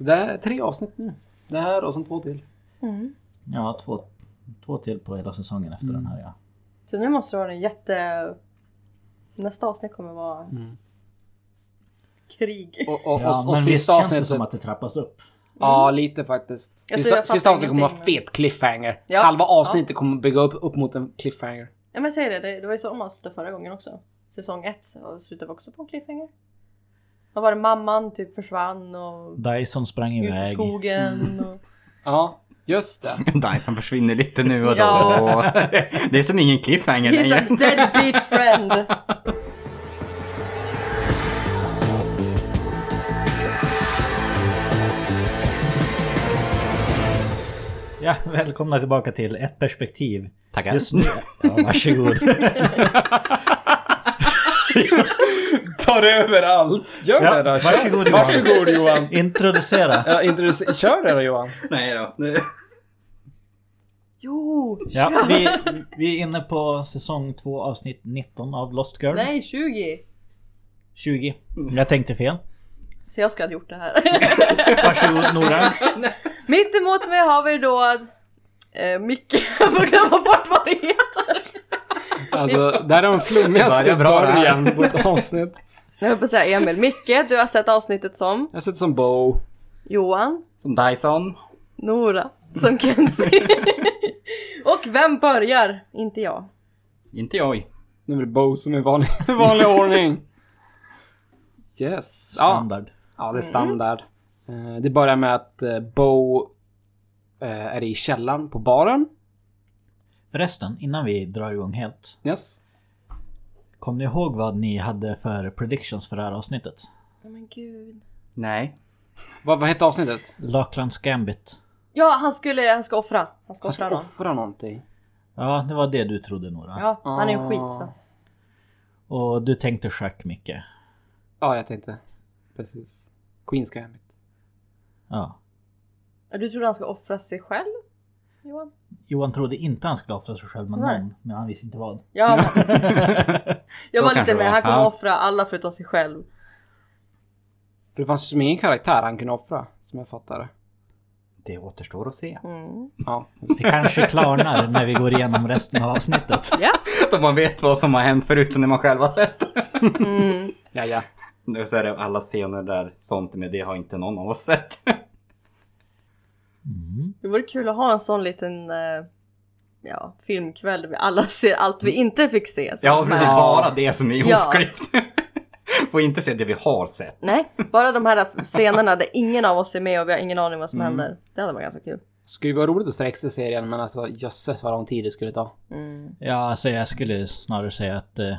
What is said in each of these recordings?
Så det är tre avsnitt nu. Det här och sen två till. Ja, två, två till på hela säsongen efter den här ja. Så nu måste det vara en jätte... Nästa avsnitt kommer vara krig. Och, och, ja och, och men visst sista känns det som att det trappas upp. Ja, lite faktiskt. Alltså, Sista, sista avsnittet kommer vara fet cliffhanger. Ja. Halva avsnittet kommer bygga upp, upp mot en cliffhanger. Ja men säger det, det, det var ju så de avslutade förra gången också. Säsong 1 slutade också på en cliffhanger. Vad var det? Mamman typ försvann och Dyson sprang ut i iväg. skogen. Och... Ja, just det. Dyson försvinner lite nu och då. Ja. Det är som ingen cliffhanger He's a längre. deadbeat friend. Ja, välkomna tillbaka till ett perspektiv. Tackar. Just nu... Ja, varsågod. Tar över allt. Gör Ja, det då. Kör. varsågod, Johan. Varsågod Johan. Introducera. Ja, introduce- Kör det då Johan. Nej då. Jo! Ja, vi, vi är inne på säsong 2 avsnitt 19 av Lost Girl. Nej 20! 20. Jag tänkte fel. Så jag ska ha gjort det här. Varsågod Nora. Mitt emot mig har vi då eh, Micke. Jag får glömma bort vad det heter. Alltså, det här är den flummigaste början på ett avsnitt. Jag höll på att säga Emil. Micke, du har sett avsnittet som Jag sitter som Bo. Johan, Som Dyson. Nora, som Kenzie. Och vem börjar? Inte jag. Inte jag. Nu är det Bo som är vanlig, vanlig ordning. Yes. Ja, Standard. ja, det är standard. Eh, Det börjar med att eh, Bo eh, är i källaren på baren. Förresten, innan vi drar igång helt. Yes. Kom ni ihåg vad ni hade för predictions för det här avsnittet? Oh, men gud. Nej. Vad, vad hette avsnittet? Lacklands Gambit. Ja, han skulle, han ska offra. Han ska Han offra ska någon. offra någonting. Ja, det var det du trodde Nora. Ja, han är en Ah. skit så. Och du tänkte schack Micke. Ja, jag tänkte. Precis. Queens Gambit. Ja. Ja, Du trodde han ska offra sig själv? Johan? Johan trodde inte han skulle offra sig själv med Nej. någon, men han visste inte vad. Ja, jag var lite med. var. Han kommer Ja. offra alla förutom sig själv. För det fanns ju som ingen karaktär han kunde offra. Som jag fattar det. Det återstår att se. Mm. Ja. Det kanske klarnar när vi går igenom resten av avsnittet. Ja. Då man vet vad som har hänt förutom det man själv har sett. Mm. Ja, ja. Nu så är det alla scener där sånt med det har inte någon av oss sett. Mm. Det vore kul att ha en sån liten eh, ja, filmkväll där vi alla ser allt vi inte fick se. Så- Ja precis, Men- bara det som är Ja. ihopklippt. Får inte se det vi har sett. Nej, bara de här scenerna där ingen av oss är med och vi har ingen aning vad som Mm. händer. Det hade varit ganska kul. Skulle vara roligt att sträcka sig serien men alltså jösses vad lång tid det skulle ta. Mm. Ja, alltså jag skulle snarare säga att eh,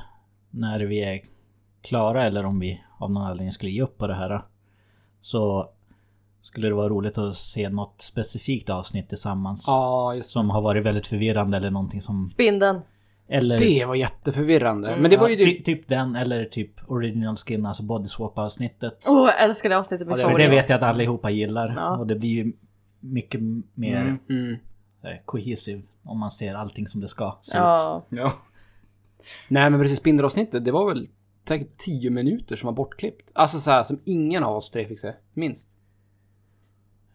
när vi är klara eller om vi av någon anledning skulle ge upp på det här. Så skulle det vara roligt att se något specifikt avsnitt tillsammans. Ja, just det. Som har varit väldigt förvirrande eller någonting som... Spindeln. Eller... Det var jätteförvirrande. Men det var ju ja, det... ty- typ den eller typ original skin, alltså body swap avsnittet. Åh, jag älskar det avsnittet Ja, det- det vet jag att allihopa gillar. Ja. Och det blir ju mycket mer Mm. Mm. cohesive om man ser allting som det ska se ut. Ja. Ja. Nej men precis, spindelavsnittet det var väl säkert 10 minuter som var bortklippt. Alltså så här som ingen av oss tre fick se. Minst.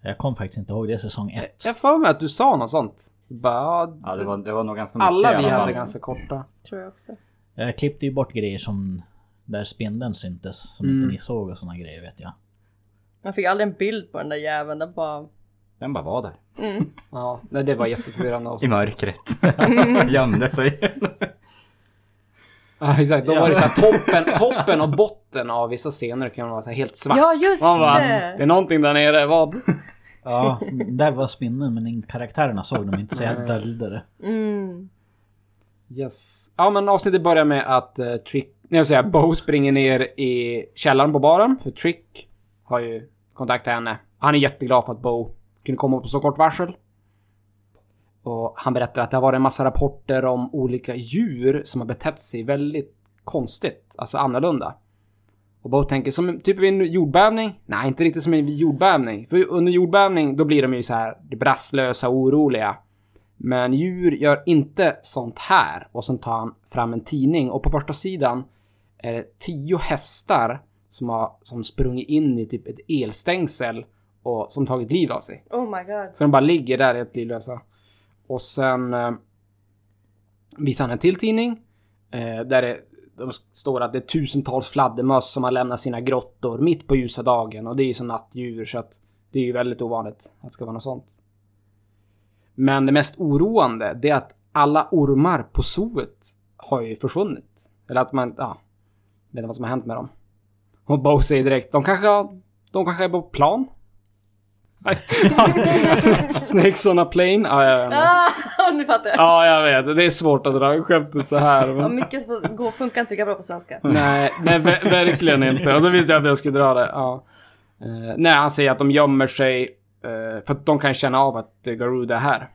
Jag kom faktiskt inte ihåg det säsong 1. Jag får med att du sa något sånt. Bara, ja, det var, det var nog ganska mycket alla vi hade ganska korta. Tror jag också. Jag klippte ju bort grejer som där spindeln syntes som Mm. inte ni såg och såna grejer vet jag. Man fick aldrig en bild på den där jäveln. Den bara... Den bara var där. Mm. Ja, nej, det var jätteförvirrande. I mörkret. Gömde sig. Ja exakt, då Ja. var det så här toppen, toppen och botten av vissa scener kan vara så här helt svart. Ja, just Man bara, det! det är någonting där nere, vad? Ja, där var spindeln men karaktärerna såg de inte så jag döljde det. Mm. Yes. Ja men avsnittet börjar med att uh, Trick, nej jag säga Bo springer ner i källaren på baren. För Trick har ju kontaktat henne. Han är jätteglad för att Bo kunde komma på så kort varsel. Och han berättar att det har varit en massa rapporter om olika djur som har betett sig väldigt konstigt, alltså annorlunda. Och Bo tänker som typ vid en jordbävning? Nej, inte riktigt som en jordbävning. För under jordbävning, då blir de ju så här brasslösa och oroliga. Men djur gör inte sånt här. Och sen tar han fram en tidning och på första sidan är det tio hästar som har som sprungit in i typ ett elstängsel och, som tagit livet av sig. Oh my god. Så de bara ligger där helt livlösa. Och sen eh, visar han en till tidning. Eh, där det de står att det är tusentals fladdermöss som har lämnat sina grottor mitt på ljusa dagen. Och det är ju som nattdjur så att det är ju väldigt ovanligt att det ska vara något sånt. Men det mest oroande det är att alla ormar på zooet har ju försvunnit. Eller att man, ja, vet inte vad som har hänt med dem. Och Bo säger direkt, de kanske, har, de kanske är på plan? Snakes on a plane? Ja, jag vet inte. Ah, nu fattar jag. Ja, jag vet. Det är svårt att dra skämtet så här. Ja, Men... mycket som går, funkar inte lika bra på svenska. Nej, nej ver- verkligen inte. Och så visste jag att jag skulle dra det. Ja. Eh, nej, han säger att de gömmer sig eh, för att de kan känna av att Garuda är här.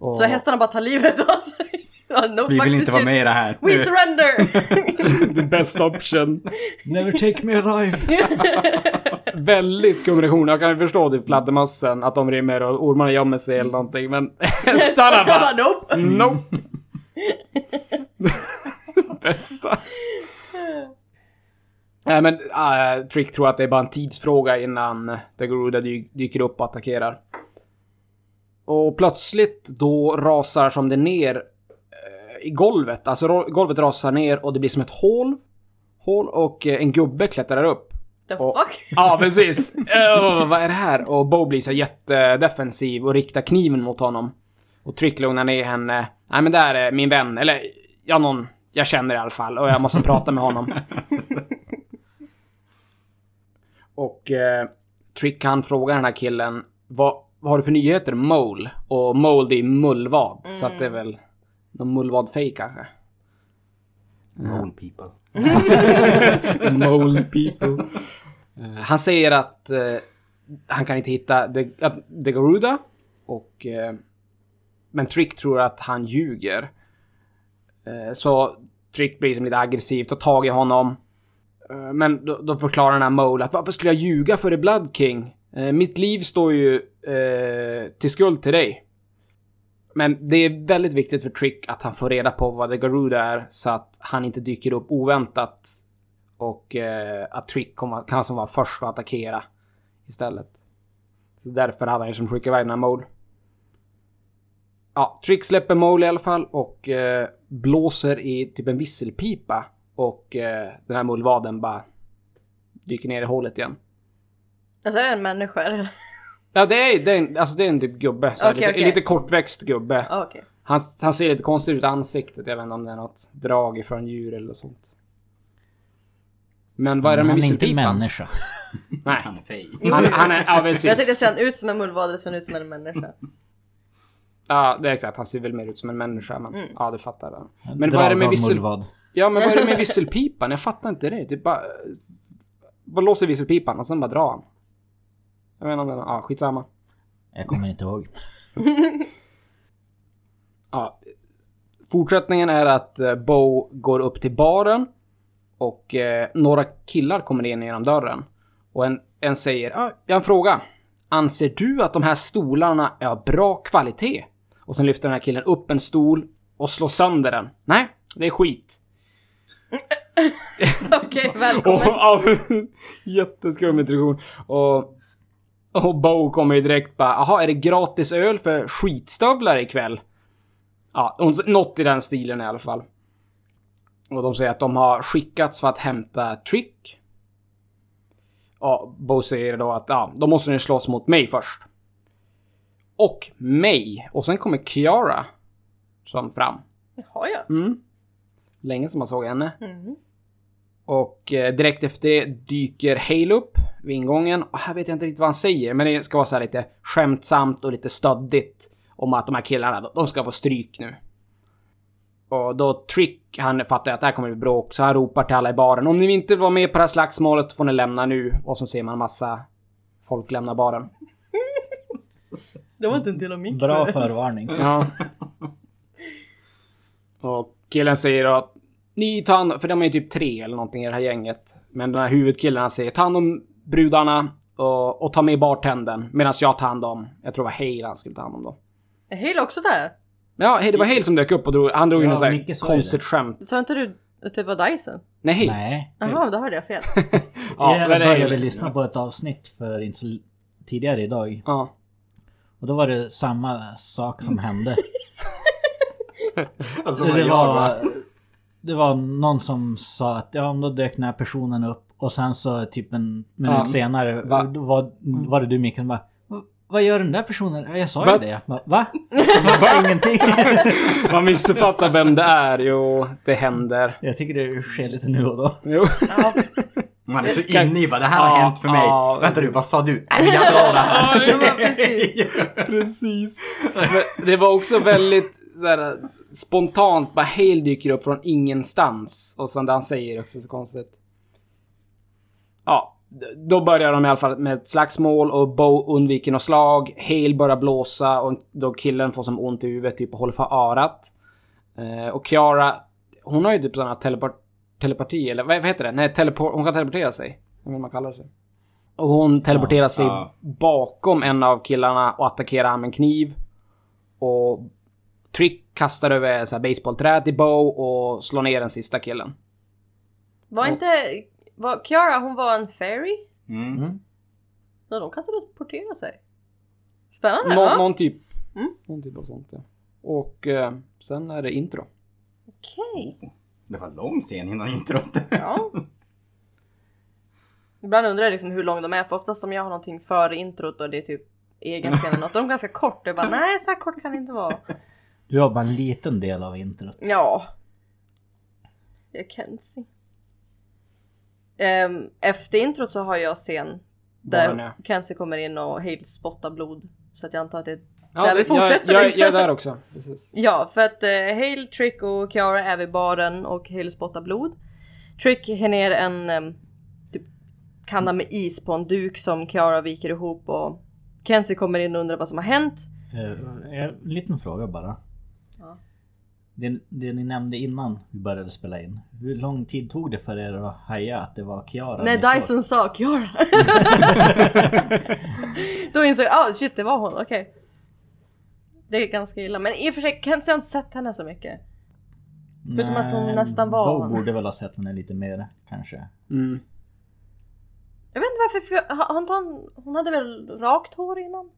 Och... Så hästarna bara tar livet av sig. Ja, no Vi vill inte vara med i det här. We surrender! The best option. Never take me alive. Väldigt skum reaktion. Jag kan ju förstå typ fladdermössen, att de rymmer och ormarna gömmer sig eller någonting. Men hästarna bara nope! Nope! Bästa. Nej men äh, Trick tror att det är bara en tidsfråga innan The Garuda dy dyker upp och attackerar. Och plötsligt då rasar som det ner eh, i golvet. Alltså golvet rasar ner och det blir som ett hål. Hål och eh, en gubbe klättrar upp. The Och- fuck? Ja, precis. Öh, vad är det här? Och Bo blir så jättedefensiv och riktar kniven mot honom. Och Trick lugnar ner henne. Nej men det här är min vän, eller ja någon jag känner i alla fall och jag måste prata med honom. och eh, Trick han frågar den här killen vad, vad har du för nyheter? Mole. Och Mole det är mullvad. Så att det är väl någon mullvad-fej kanske. Mole people. Mole people. Eh, han säger att eh, han kan inte hitta The, The Garuda. Och... eh, men Trick tror att han ljuger. Eh, så Trick blir som lite aggressiv, tar tag i honom. Eh, men då, då förklarar den här Mole att varför skulle jag ljuga för The Blood King? Eh, mitt liv står ju eh, till skuld till dig. Men det är väldigt viktigt för Trick att han får reda på vad The Garuda är så att han inte dyker upp oväntat. Och eh, att Trick kommer, kan som vara först att attackera istället. Så därför hade han ju som skickat iväg den här Mole. Ja, Trick släpper Mole i alla fall och eh, blåser i typ en visselpipa. Och eh, den här mullvaden bara dyker ner i hålet igen. Alltså är det en människa eller? Ja, det är, det är, en, alltså det är en typ gubbe. Så Okej, lite, okej. lite kortväxt gubbe. Ah, Okej. Han, han ser lite konstigt ut i ansiktet. Jag vet inte om det är något drag ifrån djur eller sånt. Men vad är det med Han är inte visselpipan? människa. Nej. Han är fej. Han, han är, ja precis. Jag tänkte se han ut som en mullvad eller ser han ut som en människa? Ja, det är exakt. Han ser väl mer ut som en människa, men Mm. ja, det fattar jag. Men vad är det med vissel... mullvad. Ja, men vad är det med visselpipan? Jag fattar inte det. Typ bara... Bara låser visselpipan och sen bara drar han. Jag vet inte om det... Ja, skitsamma. Jag kommer inte ihåg. Ja. Fortsättningen är att eh, Bo går upp till baren och eh, några killar kommer in genom dörren. Och en, en säger, ah, jag har en fråga. Anser du att de här stolarna är av bra kvalitet? Och sen lyfter den här killen upp en stol och slår sönder den. Nej, det är skit. Okej, Och, välkommen. ja, jätteskum introduktion. Och, och Bo kommer ju direkt bara, jaha, är det gratis öl för skitstövlar ikväll? Ja, något i den stilen i alla fall. Och de säger att de har skickats för att hämta Trick. Ja, Bo säger då att ja, då måste ni slåss mot mig först. Och mig. Och sen kommer Kiara. Som fram. Jaha ja. Mm. Länge som man såg henne. Mm. Och eh, direkt efter det dyker Hale upp vid ingången. Och här vet jag inte riktigt vad han säger, men det ska vara så här lite skämtsamt och lite stöddigt. Om att de här killarna, de- ska få stryk nu. Och då Trick, han fattar att det här kommer bli bråk, så han ropar till alla i baren. Om ni inte var med på det här slagsmålet får ni lämna nu. Och så ser man massa folk lämna baren. Det var inte en del av min Bra förvarning. Ja. Och killen säger att ni tar hand för de är ju typ tre eller någonting i det här gänget. Men den här huvudkillen han säger ta hand om brudarna och, och ta med bartendern medan jag tar hand om, jag tror det var Hale han skulle ta hand om då. Är Hale också där? Ja, det var Hale som dök upp och drog, han drog Ja, något är det. konstigt skämt. Sa inte du att det var Dyson? Nej, Hale. Nej. Jaha, då hörde jag fel. Ja, jag började lyssna på ett avsnitt för inte så tidigare idag. Ja. Och då var det samma sak som hände. Alltså det, var, det var någon som sa att ja, då dök den här personen upp. Och sen så typ en minut Ja. senare Va? då var, var det du Mikael bara "Va- vad gör den där personen? Ja, Jag sa Va? ju det. Va? Va? Det var ingenting. Man missuppfattar vem det är. Jo, det händer. Jag tycker det sker lite nu och då. Jo. Ja. Man är så inne i bara det här har hänt för mig. ja. Vänta du, vad sa du? Nej, jag drar det här. Ja, men precis. Precis. Men det var också väldigt såhär, spontant. Bara Hale dyker upp från ingenstans. Och sen det han säger också så konstigt. Ja, då börjar de i alla fall med ett slagsmål och Bo undviker något slag. Hale börjar blåsa och då killen får som ont i huvudet typ och håller för örat. Eh, och Kiara, hon har ju typ sån här teleport telepati eller vad, heter det? Nej, teleport, hon kan teleportera sig. Vad man kallar det. Och hon teleporterar sig ja. bakom en av killarna och attackerar han med en kniv. Och Trick kastar över så här baseballträ till Bo och slår ner den sista killen. Var inte... Var, Kiara hon var en fairy? Mm. Ja, de kan teleportera sig. Spännande Nå, va? någon typ. Mm. Någon typ av sånt ja. Och eh, sen är det intro. Okej. Det var lång scen innan introt. Ja. Ibland undrar jag liksom hur lång de är för oftast om jag har någonting före introt och det är typ egen scen eller något. De är ganska kort. Jag bara nej så här kort kan det inte vara. Du har bara en liten del av introt. Ja. Jag kan se. Ehm, efter introt så har jag scen där. Kenzie kommer in och Hale spottar blod. Så att jag antar att det Ja, Där vi det- jag, fortsätter jag, liksom. jag är där också. Precis. Ja, för att eh, Hale, Trick och Kiara är vid baren och Hale spottar blod. Trick har ner en em, typ, kanna med is på en duk som Kiara viker ihop och Kenzie kommer in och undrar vad som har hänt. Eh, En liten fråga bara. Det, det ni nämnde innan vi började spela in. Hur lång tid tog det för er att haja att det var Kiara såg? Dyson sa Kiara. Då insåg jag, ah shit det var hon, okej. Det är ganska illa, men i och för sig Kenzie har inte sett henne så mycket. Förutom att hon Nej, nästan var Bo hon. borde väl ha sett henne lite mer kanske. Mm. Jag vet inte varför, jag- hon, hon hade väl rakt hår innan?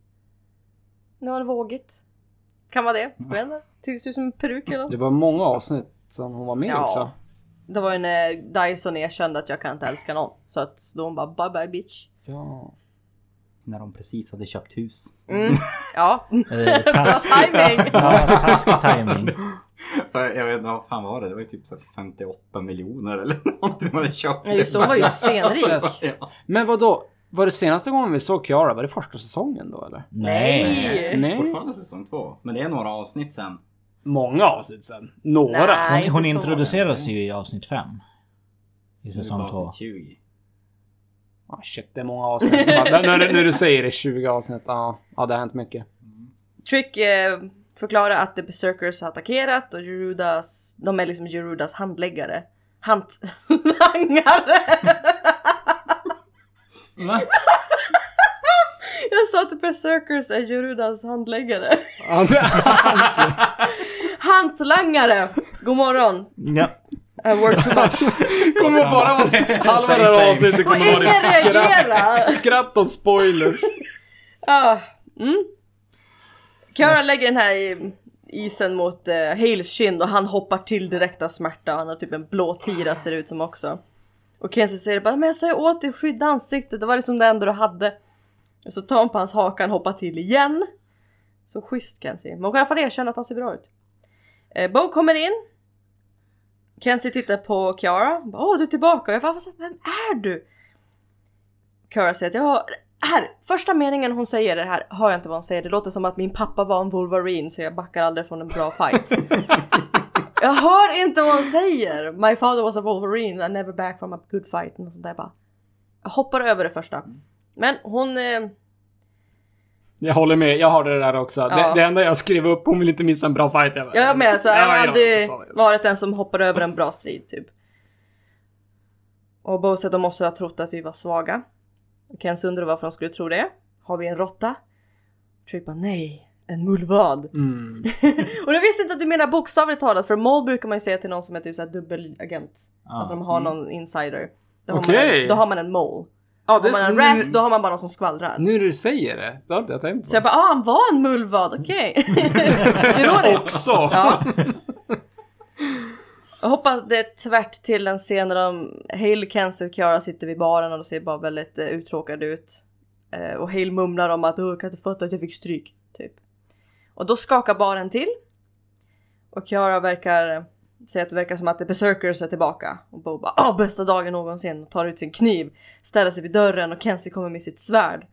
Nu har det vågigt. Kan vara det, inte. Tycks du som en peruk eller något? Det var många avsnitt som hon var med Ja. också. Det var ju när Dyson erkände att jag kan inte älska någon. Så att då hon bara bye bye bitch. Ja. När de precis hade köpt hus. Mm, ja. Eh, Bra task, timing! ja, taskig timing. Jag vet inte, vad fan var det? Det var ju typ så här 58 miljoner eller någonting de hade köpt. Ja, just det, hon var ju stenrik. Men vad då? Var det senaste gången vi såg Kiara? Var det första säsongen då eller? Nej! Nej. Fortfarande säsong två. Men det är några avsnitt sen. Många avsnitt sen. Några. Nej. Hon, hon introduceras ju i avsnitt 5. I säsong 2. avsnitt 20. Ah, shit, det är många avsnitt. När, när, du säger det, 20 avsnitt. Ja, ja det har hänt mycket. Trick eh, förklarar att The Berserkers har attackerat och Jerudas, de är liksom Jerudas handläggare. Hantlangare! Va? Jag sa att Berserkers är Jerudas handläggare. Hantlangare! God morgon! Ja. I work too much. kommer bara vara halva det här avsnittet Och kommer ingen vara skratt, reagerar! skratt och spoilers. Ah, mm. Kara lägger den här i- isen mot uh, Hales kind och han hoppar till direkt av smärta. Han har typ en blå tira ser det ut som också. Och Kenzie säger bara men jag sa ju åt dig skydda ansiktet, det var liksom det enda du hade. Och så tar hon på hans haka och hoppar till igen. Så schysst Kenzie. Men hon kan i alla fall erkänna att han ser bra ut. Eh, Bo kommer in. Kenzie tittar på Kiara. Åh du är tillbaka. Och jag bara vem är du? Kiara säger att jag har... Här! Första meningen hon säger det här hör jag inte vad hon säger. Det låter som att min pappa var en Wolverine så jag backar aldrig från en bra fight. jag hör inte vad hon säger! My father was a Wolverine, I never back from a good fight. Och sånt där bara. Jag hoppar över det första. Men hon... Eh, Jag håller med, jag har det där också. Ja. Det, det enda jag skrev upp, hon vill inte missa en bra fight. Jag, bara, jag med, så jag Ja, har ja, jag varit den som hoppar över en bra strid typ. Och Bo säger att de måste ha trott att vi var svaga. Kens undrar varför de skulle tro det. Har vi en råtta? Trick bara nej, en mullvad. Mm. och jag visste inte att du menar bokstavligt talat för mole brukar man ju säga till någon som är typ såhär dubbelagent. Ja, Alltså de har någon insider. Då, har man en, då har man en mole. Ja, Har man en nu, rat då har man bara någon som skvallrar. nu när du säger det, det har inte jag tänkt på. Så jag bara ah han var en mullvad, okej. Ironiskt. Också! Ja. Jag hoppas det är tvärt till en scen där de, Hale, Kenzie och Kiara sitter vid baren och de ser bara väldigt eh, uttråkade ut. Eh, och Hale mumlar om att "Åh, jag kan inte fatta att jag fick stryk. Och då skakar baren till. Och Kiara verkar säga att det verkar som att The Berserkers är tillbaka. Och Bo bara ah bästa dagen någonsin och tar ut sin kniv. Ställer sig vid dörren och Kenzie kommer med sitt svärd.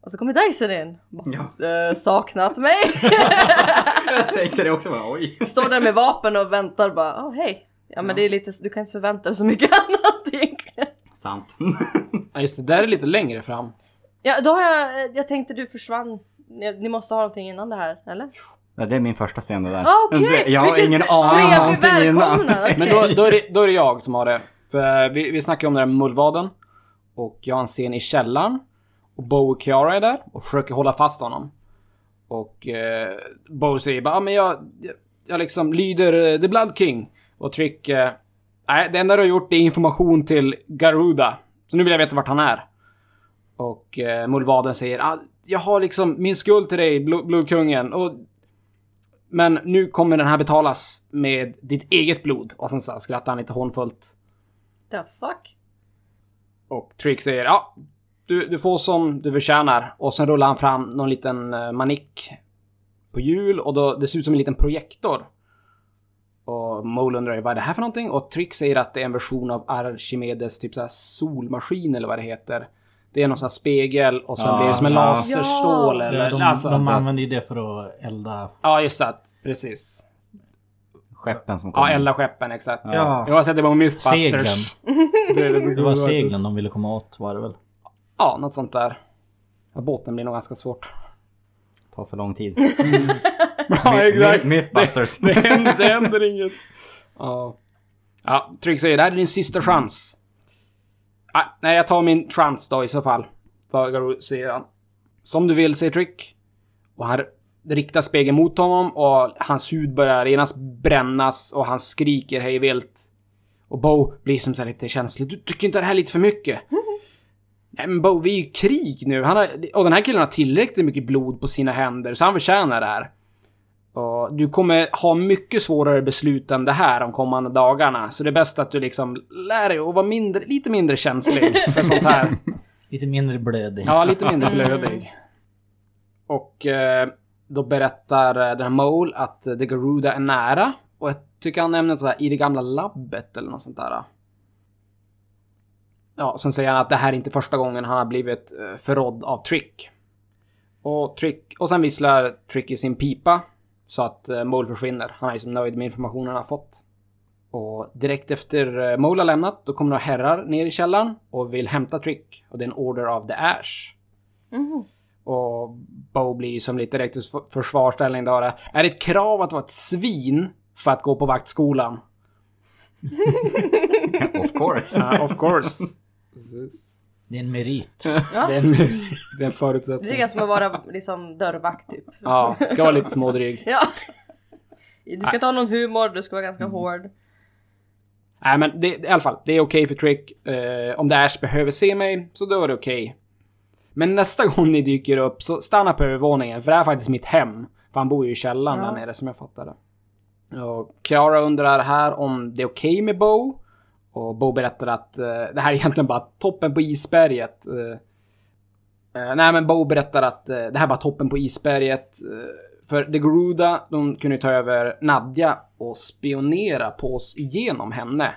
Och så kommer Dyson in. Bara, "Eh, saknat mig. Jag tänkte det också bara oj. Står där med vapen och väntar bara, åh hej. Ja men det är lite, du kan inte förvänta dig så mycket annat egentligen. Sant. Ja, just det, där är lite längre fram. Ja då har jag, jag tänkte du försvann. Ni, ni måste ha någonting innan det här, eller? Ja, det är min första scen det där. Ah, Okej! Jag har Vilket ingen aning om någonting innan. okej. Men då, då, är det, då är det jag som har det. För vi, vi snackade om den där mullvaden. Och jag har en scen i källaren. Och Bo och Kiara är där och försöker hålla fast honom. Och eh, Bo säger bara, ah, men jag, jag, jag liksom lyder eh, The Blood King. Och Trick, eh, nej det enda du har gjort är information till Garuda. Så nu vill jag veta vart han är. Och eh, mullvaden säger, ah, jag har liksom min skuld till dig, Bl- Blodkungen. Och men nu kommer den här betalas med ditt eget blod. Och sen så skrattar han lite hånfullt. The fuck? Och Trick säger ja, du, du får som du förtjänar. Och sen rullar han fram någon liten eh, manick på hjul och då, det ser ut som en liten projektor. Och Mole undrar ju vad är det här för någonting? Och Trick säger att det är en version av Archimedes typ så solmaskin eller vad det heter. Det är någon sån här spegel och sen Ja, det som en ja. laserstål Ja. eller... Ja, de, alltså, de använder ju det för att elda. Ja, just det. Precis. Skeppen som kommer. Ja, elda skeppen exakt. Ja. Jag har sett det på Mythbusters. Seglen. det, var seglen de ville komma åt var det väl? Ja, något sånt där. Båten blir nog ganska svårt. Tar för lång tid. Ja, exakt. Mythbusters. Det, det, händer, det händer inget. Ja. Ja, Trygg säger det här är din sista chans. Ah, nej, jag tar min chans då i så fall. För Garou säger han. Som du vill, säger Trick. Och han riktar spegeln mot honom och hans hud börjar genast brännas och han skriker hej vilt. Och Bo blir som så här lite känslig. Du tycker inte det här är lite för mycket? Nej men Bo, vi är ju i krig nu. Han har, och den här killen har tillräckligt mycket blod på sina händer så han förtjänar det här. Och du kommer ha mycket svårare beslut än det här de kommande dagarna. Så det är bäst att du liksom lär dig att vara mindre, lite mindre känslig för sånt här. Lite mindre blödig. Ja, lite mindre blödig. Och eh, då berättar eh, den här Mole att eh, The Garuda är nära. Och jag tycker han nämner sådär i det gamla labbet eller något sånt där. Ja, sen säger han att det här är inte första gången han har blivit förrådd av Trick. Och Trick, och sen visslar Trick i sin pipa. Så att eh, Mole försvinner. Han är ju som nöjd med informationen han har fått. Och direkt efter eh, Mole har lämnat, då kommer några herrar ner i källaren och vill hämta Trick. Och det är en order av The Ash. Mhm. Och Bo blir som lite direkt i förs- försvarsställning då. det. Är det ett krav att vara ett svin för att gå på vaktskolan? of course. Ja, of course. Precis. Det är en merit. Ja. Det är en, det är en Det är förutsättning. som att vara liksom dörrvakt typ. Ja, ska vara lite smådryg. Ja. Du ska inte ha någon humor, du ska vara ganska hård. Nej men det, i alla fall, det är okej för Trick. Eh, om The Ash behöver se mig, så då är det okej. Men nästa gång ni dyker upp, så stanna på övervåningen, för det här är faktiskt mitt hem. För han bor ju i källaren Ja. där nere, som jag fattade. Och Kiara undrar här om det är okej med Bo. Och Bo berättar att eh, det här är egentligen bara toppen på isberget. Eh, eh, nej men Bo berättar att eh, det här är bara toppen på isberget. Eh, för The Gruda, de kunde ta över Nadja och spionera på oss genom henne.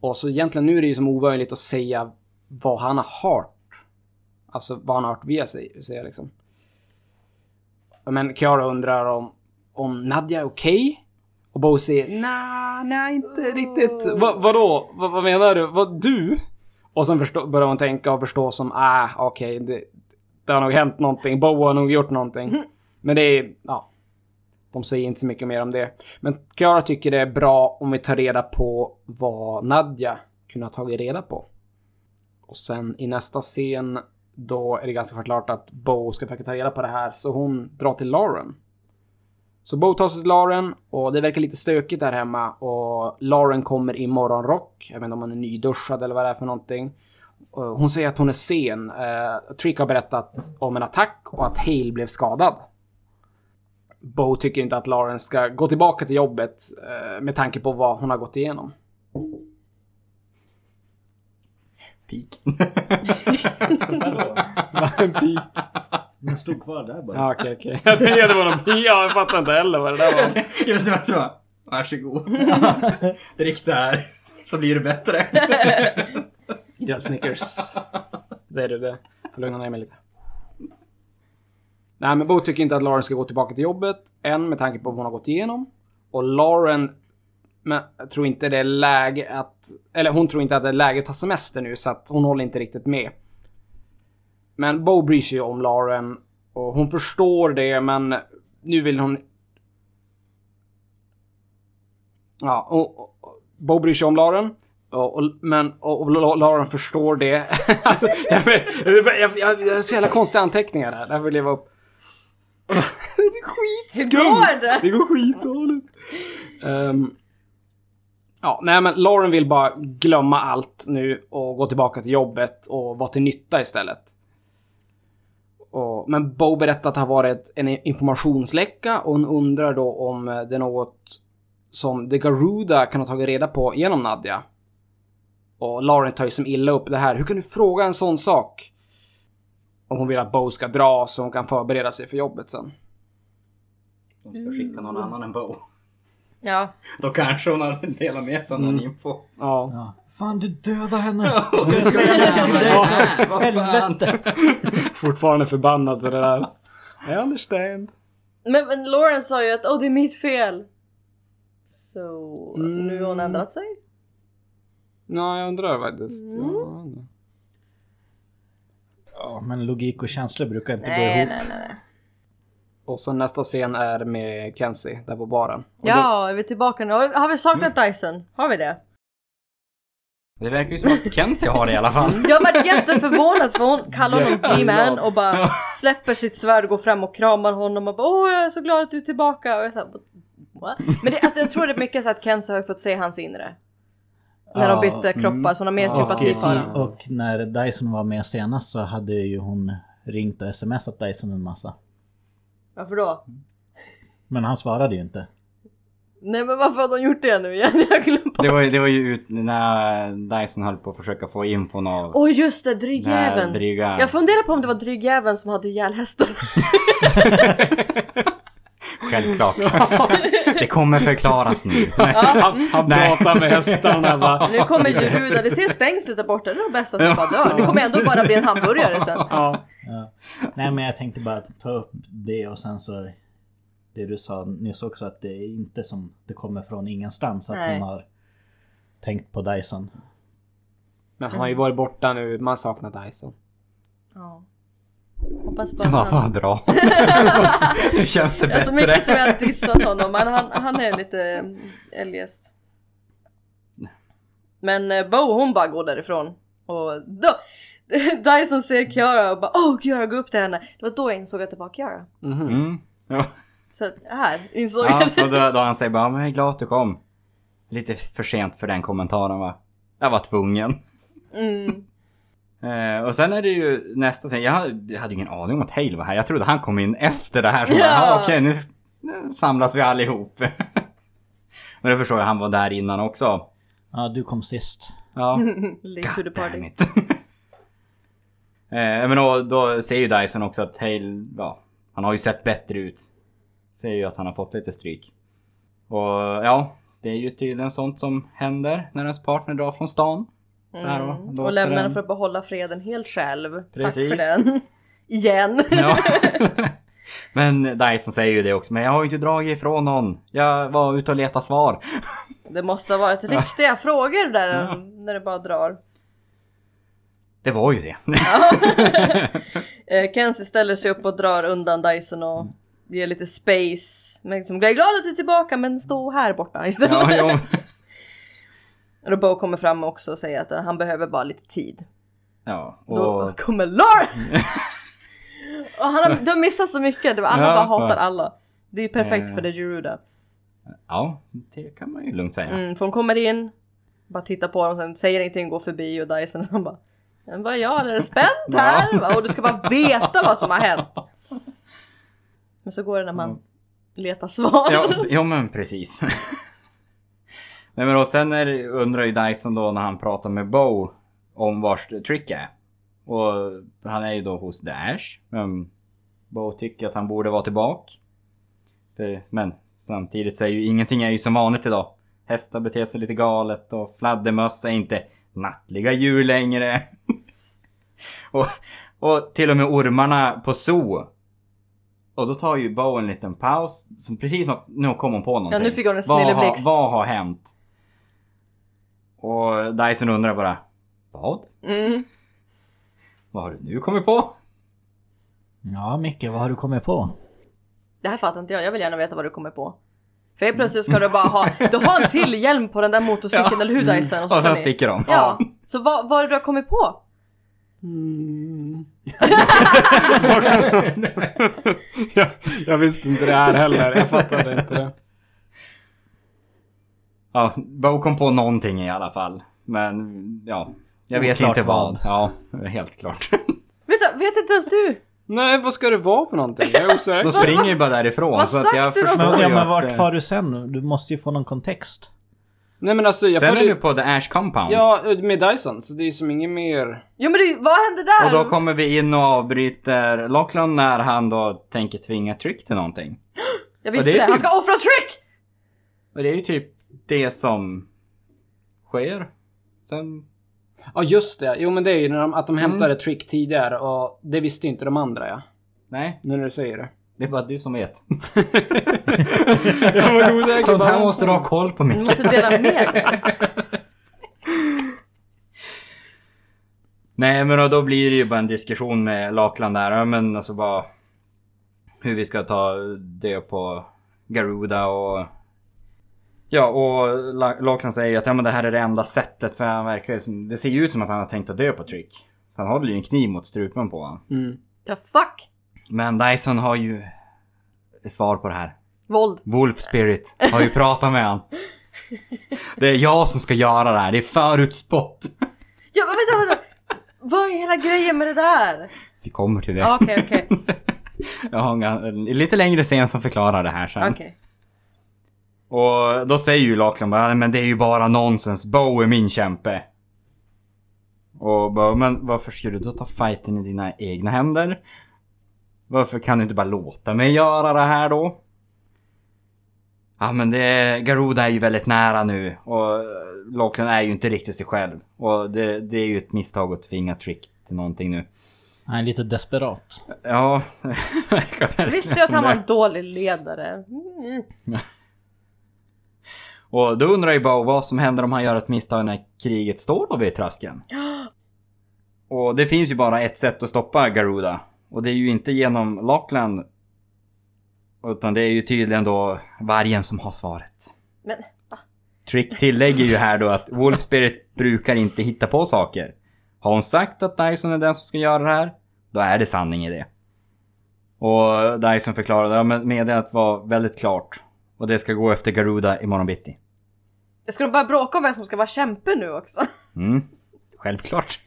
Och så egentligen nu är det ju som omöjligt att säga vad han har hört. Alltså vad han har hört via sig, säga liksom. Men Kiara undrar om, om Nadja är okej? Och Bo säger nej, nej inte riktigt. Va, vadå? Va, vad menar du? Vad, du? Och sen förstå, börjar hon tänka och förstå som ah, okej, det, det har nog hänt någonting. Bo har nog gjort någonting. Men det är, ja. De säger inte så mycket mer om det. Men Kiara tycker det är bra om vi tar reda på vad Nadja kunde ha tagit reda på. Och sen i nästa scen, då är det ganska förklart att Bo ska försöka ta reda på det här, så hon drar till Lauren. Så Bo tar sig till Lauren och det verkar lite stökigt där hemma och Lauren kommer i morgonrock. Jag vet inte om hon är nyduschad eller vad det är för någonting. Hon säger att hon är sen. Eh, Trick har berättat om en attack och att Hale blev skadad. Bo tycker inte att Lauren ska gå tillbaka till jobbet eh, med tanke på vad hon har gått igenom. Peak. en pik. Den stod kvar där bara. Ja, okej, okej. Jag tänkte att det var någon. Ja, jag fattar inte heller vad det där var. Just det, så. Varsågod. Drick det här. Så blir det bättre. Ja, Snickers. Det är du det. Får lugna ner mig lite. Nej, men Bo tycker inte att Lauren ska gå tillbaka till jobbet än med tanke på vad hon har gått igenom. Och Lauren men, jag tror inte det är läge att... Eller hon tror inte att det är läge att ta semester nu så att hon håller inte riktigt med. Men Bo bryr sig om Lauren och hon förstår det men nu vill hon... Ja, och, och, och Bo bryr sig om Lauren. Och, och, men och, och Lauren förstår det. alltså, jag, jag, jag, jag, har så jävla konstiga anteckningar. Det här vill jag vara upp. det är skitskumt! går det? Det går skitdåligt. Um, ja, nej men Lauren vill bara glömma allt nu och gå tillbaka till jobbet och vara till nytta istället. Och, men Bo berättar att det har varit en informationsläcka och hon undrar då om det är något som The Garuda kan ha tagit reda på genom Nadja. Och Lauren tar ju som illa upp det här. Hur kan du fråga en sån sak? Och hon vill att Bo ska dra så hon kan förbereda sig för jobbet sen. De ska skicka någon annan än Bo. Ja. Då kanske hon hade delat med sig av någon info. Ja. Ja. Fan du dödar henne! Ska jag säga det till dig? Vad fan? Fortfarande förbannad för det där. I understand. Men, men Lauren sa ju att åh det är mitt fel. Så nu har hon Mm. ändrat sig? Nej, jag undrar faktiskt. Mm. Ja, Ja, men logik och känslor brukar inte gå Nej, ihop. nej, nej. nej. Och sen nästa scen är med Kenzie där på baren. Och Ja, är vi tillbaka nu? Har vi- saknat Dyson? Har vi det? Det verkar ju som att Kenzie har det i alla fall. Jag varit jätteförvånad för hon kallar honom G-man och bara släpper sitt svärd och går fram och kramar honom och bara åh jag är så glad att du är tillbaka. Och jag What? Men det, alltså, jag tror det är mycket så att Kenzie har fått se hans inre. När de bytte kroppar så hon har mer sympati och- för honom. Och när Dyson var med senast så hade ju hon ringt och smsat Dyson en massa. Varför då? Men han svarade ju inte. Nej men varför har de gjort det nu igen? Jag glömde. Det var, ju- det var ju ut när Dyson höll på att försöka få infon av Åh just det, drygjäveln. dryga... Jag funderar på om det var drygjäveln som hade ihjäl hästen. Självklart. det kommer förklaras nu. Han, han pratar med hästarna bara. Nu kommer Jehuda, det ser stängslet där borta, det är nog bäst att du bara dör. Det kommer ändå bara bli en hamburgare sen. Ja. Ja. Nej men jag tänkte bara ta upp det och sen så det du sa nyss också att det är inte som det kommer från ingenstans att Nej. hon har tänkt på Dyson. Men han har ju varit borta nu, man saknar Dyson. Ja. Hoppas på Ja, att han... vad bra. nu känns det Ja, så bättre. mycket som jag har dissat honom, men han, han är lite eljest. Men eh, Bo hon bara går därifrån. Och då... Dyson ser Kiara och bara åh Kiara gå upp till henne. Det var då jag insåg att det var Kiara. Mhm. Mm. Ja. Så här insåg ja, jag. och då, då han säger bara, men jag är glad att du kom. Lite för sent för den kommentaren va. Jag var tvungen. Mm. Eh, och sen är det ju nästa scen. Jag hade, jag hade ingen aning om att Hale var här. Jag trodde han kom in efter det här. Så Ja. ja. Okej, nu, nu samlas vi allihop. Men då förstår jag, han var där innan också. Ja du kom sist. Ja. Late to the party. it. eh, men då, då ser ju Dyson också att Hale, ja, han har ju sett bättre ut. Ser ju att han har fått lite stryk. Och ja, det är ju tydligen sånt som händer när ens partner drar från stan. Så här då, Mm. Och lämnar den- för att behålla freden helt själv. Precis. Tack för den. Igen. Ja. Men Dyson säger ju det också, men jag har ju inte dragit ifrån någon. Jag var ute och letade svar. Det måste ha varit riktiga frågor där när det bara drar. Det var ju det. Eh, Kenzie ställer sig upp och drar undan Dyson och ger lite space. Men liksom, jag är glad att du är tillbaka men stå här borta istället. ja, jo. Och Bo kommer fram också och säger att eh, han behöver bara lite tid. ja, Då och... kommer Lauren! och han har, du har missat så mycket, Det var- alla Ja, bara hatar ja. alla. Det är ju perfekt Eh. för The Geruda. Ja, det kan man ju lugnt säga. Mm, för hon kommer in, bara tittar på dem, sen säger ingenting, går förbi och Dyson som bara Men bara jag är spänd här och du ska bara veta vad som har hänt. Men så går det när man letar svar. Ja, ja men precis. Nej men och sen är, undrar ju Dyson då när han pratar med Bo om vars Trick är. Och han är ju då hos Dash. Men Bo tycker att han borde vara tillbaka. För, men samtidigt så är ju ingenting är ju som vanligt idag. Hästar beter sig lite galet och fladdermöss är inte nattliga djur längre. och, och till och med ormarna på zoo och då tar ju Bo en liten paus. Som precis som att nu kom hon på någonting. nu fick hon en vad, har, snilleblixt. vad har hänt? Och Dyson undrar bara. Vad? Mm. Vad har du nu kommit på? Ja Micke, vad har du kommit på? Det här fattar inte jag, jag vill gärna veta vad du kommer på. För helt plötsligt ska du bara ha, du har en till hjälm på den där motorcykeln Ja. eller hur Dyson? Och ska sen ni- sticker de. Ja, så vad, vad är det du har kommit på? Mm. jag, jag visste inte det här heller. Jag fattade inte det. Ja, Bo kom på någonting i alla fall. Men ja, jag vet inte vad. vad. Ja, helt klart. Vet, vet inte ens du? Nej, vad ska det vara för någonting? Jag är De osäker. springer ju bara därifrån. vad så att stack jag du då? förstår Men, ju ja men vart eh, far du sen? Du måste ju få någon kontext. Nej men alltså, jag Sen är vi på The Ash Compound. Ja, med Dyson. Så det är som inget mer... Jo men det, vad hände där? Och då kommer vi in och avbryter Lachlan när han då tänker tvinga Trick till någonting. jag visste och det det, är han typ- ska offra Trick! Och det är ju typ det som sker. Sen... Ja just det. Jo men det är ju när de, att de Mm. hämtade Trick tidigare och det visste ju inte de andra ja. Nej, Nu när du säger det. det är bara du som vet. jag var osäker. Sånt här måste du ha koll på Du Micke. måste dela med dig. Nej men då blir det ju bara en diskussion med Lachlan där. Ja, men alltså bara... Hur vi ska ta död på Garuda och... Ja och La- Lachlan säger ju att ja, men det här är det enda sättet för han verkar som... Det ser ju ut som att han har tänkt att dö på Trick. Han håller ju en kniv mot strupen på honom. Mm. Ja fuck! Men Dyson har ju ett svar på det här. Våld. Wolf Spirit har ju pratat med han. Det är jag som ska göra det här. Det är förutspått. Ja men vänta vänta! Vad är hela grejen med det där? Vi kommer till det. Ja, Okej okej. Jag har en, en lite längre scen som förklarar det här sen. Okej. Och då säger ju Lachlan bara, "Nej, men det är ju bara nonsens. Bo är min kämpe. Och bara, men varför ska du då ta fighten i dina egna händer? Varför kan du inte bara låta mig göra det här då? Ja men det, Garuda är ju väldigt nära nu och Lachlan är ju inte riktigt sig själv. Och det, det är ju ett misstag att tvinga Trick till någonting nu. Han är lite desperat. Ja, Visste jag att han var en dålig ledare? Mm. Och då undrar ju bara vad som händer om han gör ett misstag när kriget står då vid tröskeln. Och det finns ju bara ett sätt att stoppa Garuda. Och det är ju inte genom Lockland. Utan det är ju tydligen då vargen som har svaret. Men va? Trick tillägger ju här då att Wolf Spirit brukar inte hitta på saker. Har hon sagt att Dyson är den som ska göra det här, då är det sanning i det. Och Dyson förklarade ja, men meddelandet var väldigt klart. Och det ska gå efter Garuda imorgon bitti. Jag skulle bara bråka om vem som ska vara kämpe nu också. Mm, självklart.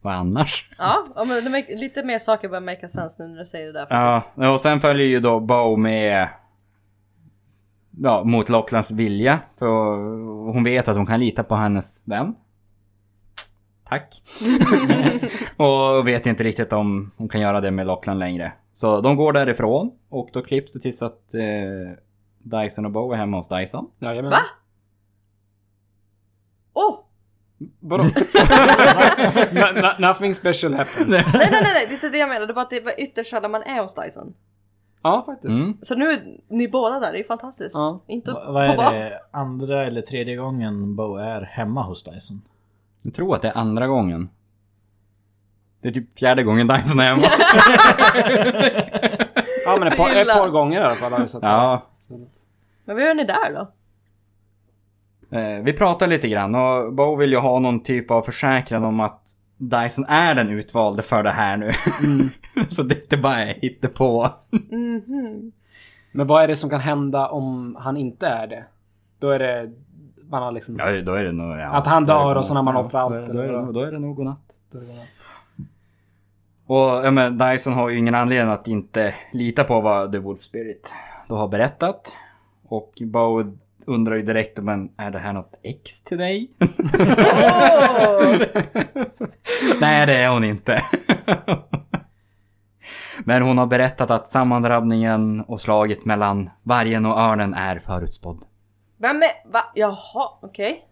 Vad annars? Ja, men make, lite mer saker börjar make sense nu när du säger det där. Ja, och sen följer ju då Bo med... Ja, mot Locklands vilja. För hon vet att hon kan lita på hennes vän. Tack. och vet inte riktigt om hon kan göra det med Lockland längre. Så de går därifrån och då klipps det tills att eh, Dyson och Bo är hemma hos Dyson. Jajamän. Va? Åh! Vadå? no, no, nothing special happens. Nej nej nej, nej, det är inte det jag menar. Det är bara att det var ytterst sällan man är hos Dyson. ja, faktiskt. Mm. Så nu är ni båda där, det är fantastiskt. Ja. Inte Va- Vad är det andra eller tredje gången Bo är hemma hos Dyson? Jag tror att det är andra gången. Det är typ fjärde gången Dyson är hemma. Ja, men ett par, ett par gånger i alla fall har vi sett. ja, Men vad gör ni där då? Eh, vi pratar lite grann och Bo vill ju ha någon typ av försäkran om att Dyson är den utvalde för det här nu. så det inte bara är hittepå. Mhm. Men vad är det som kan hända om han inte är det? Då är det... Man har liksom... Ja, då är det nog... Ja, Att han då är det dör och godnatt. så när man offrar allt, Då är, då, är det, då är det nog godnatt. Och ja, men Dyson har ju ingen anledning att inte lita på vad The Wolf Spirit då har berättat. Och Bow undrar ju direkt om men är det här något ex till dig? Åh! Nej det är hon inte. Men hon har berättat att sammandrabbningen och slaget mellan vargen och örnen är förutspådd. Vem är... Va? Jaha, okej.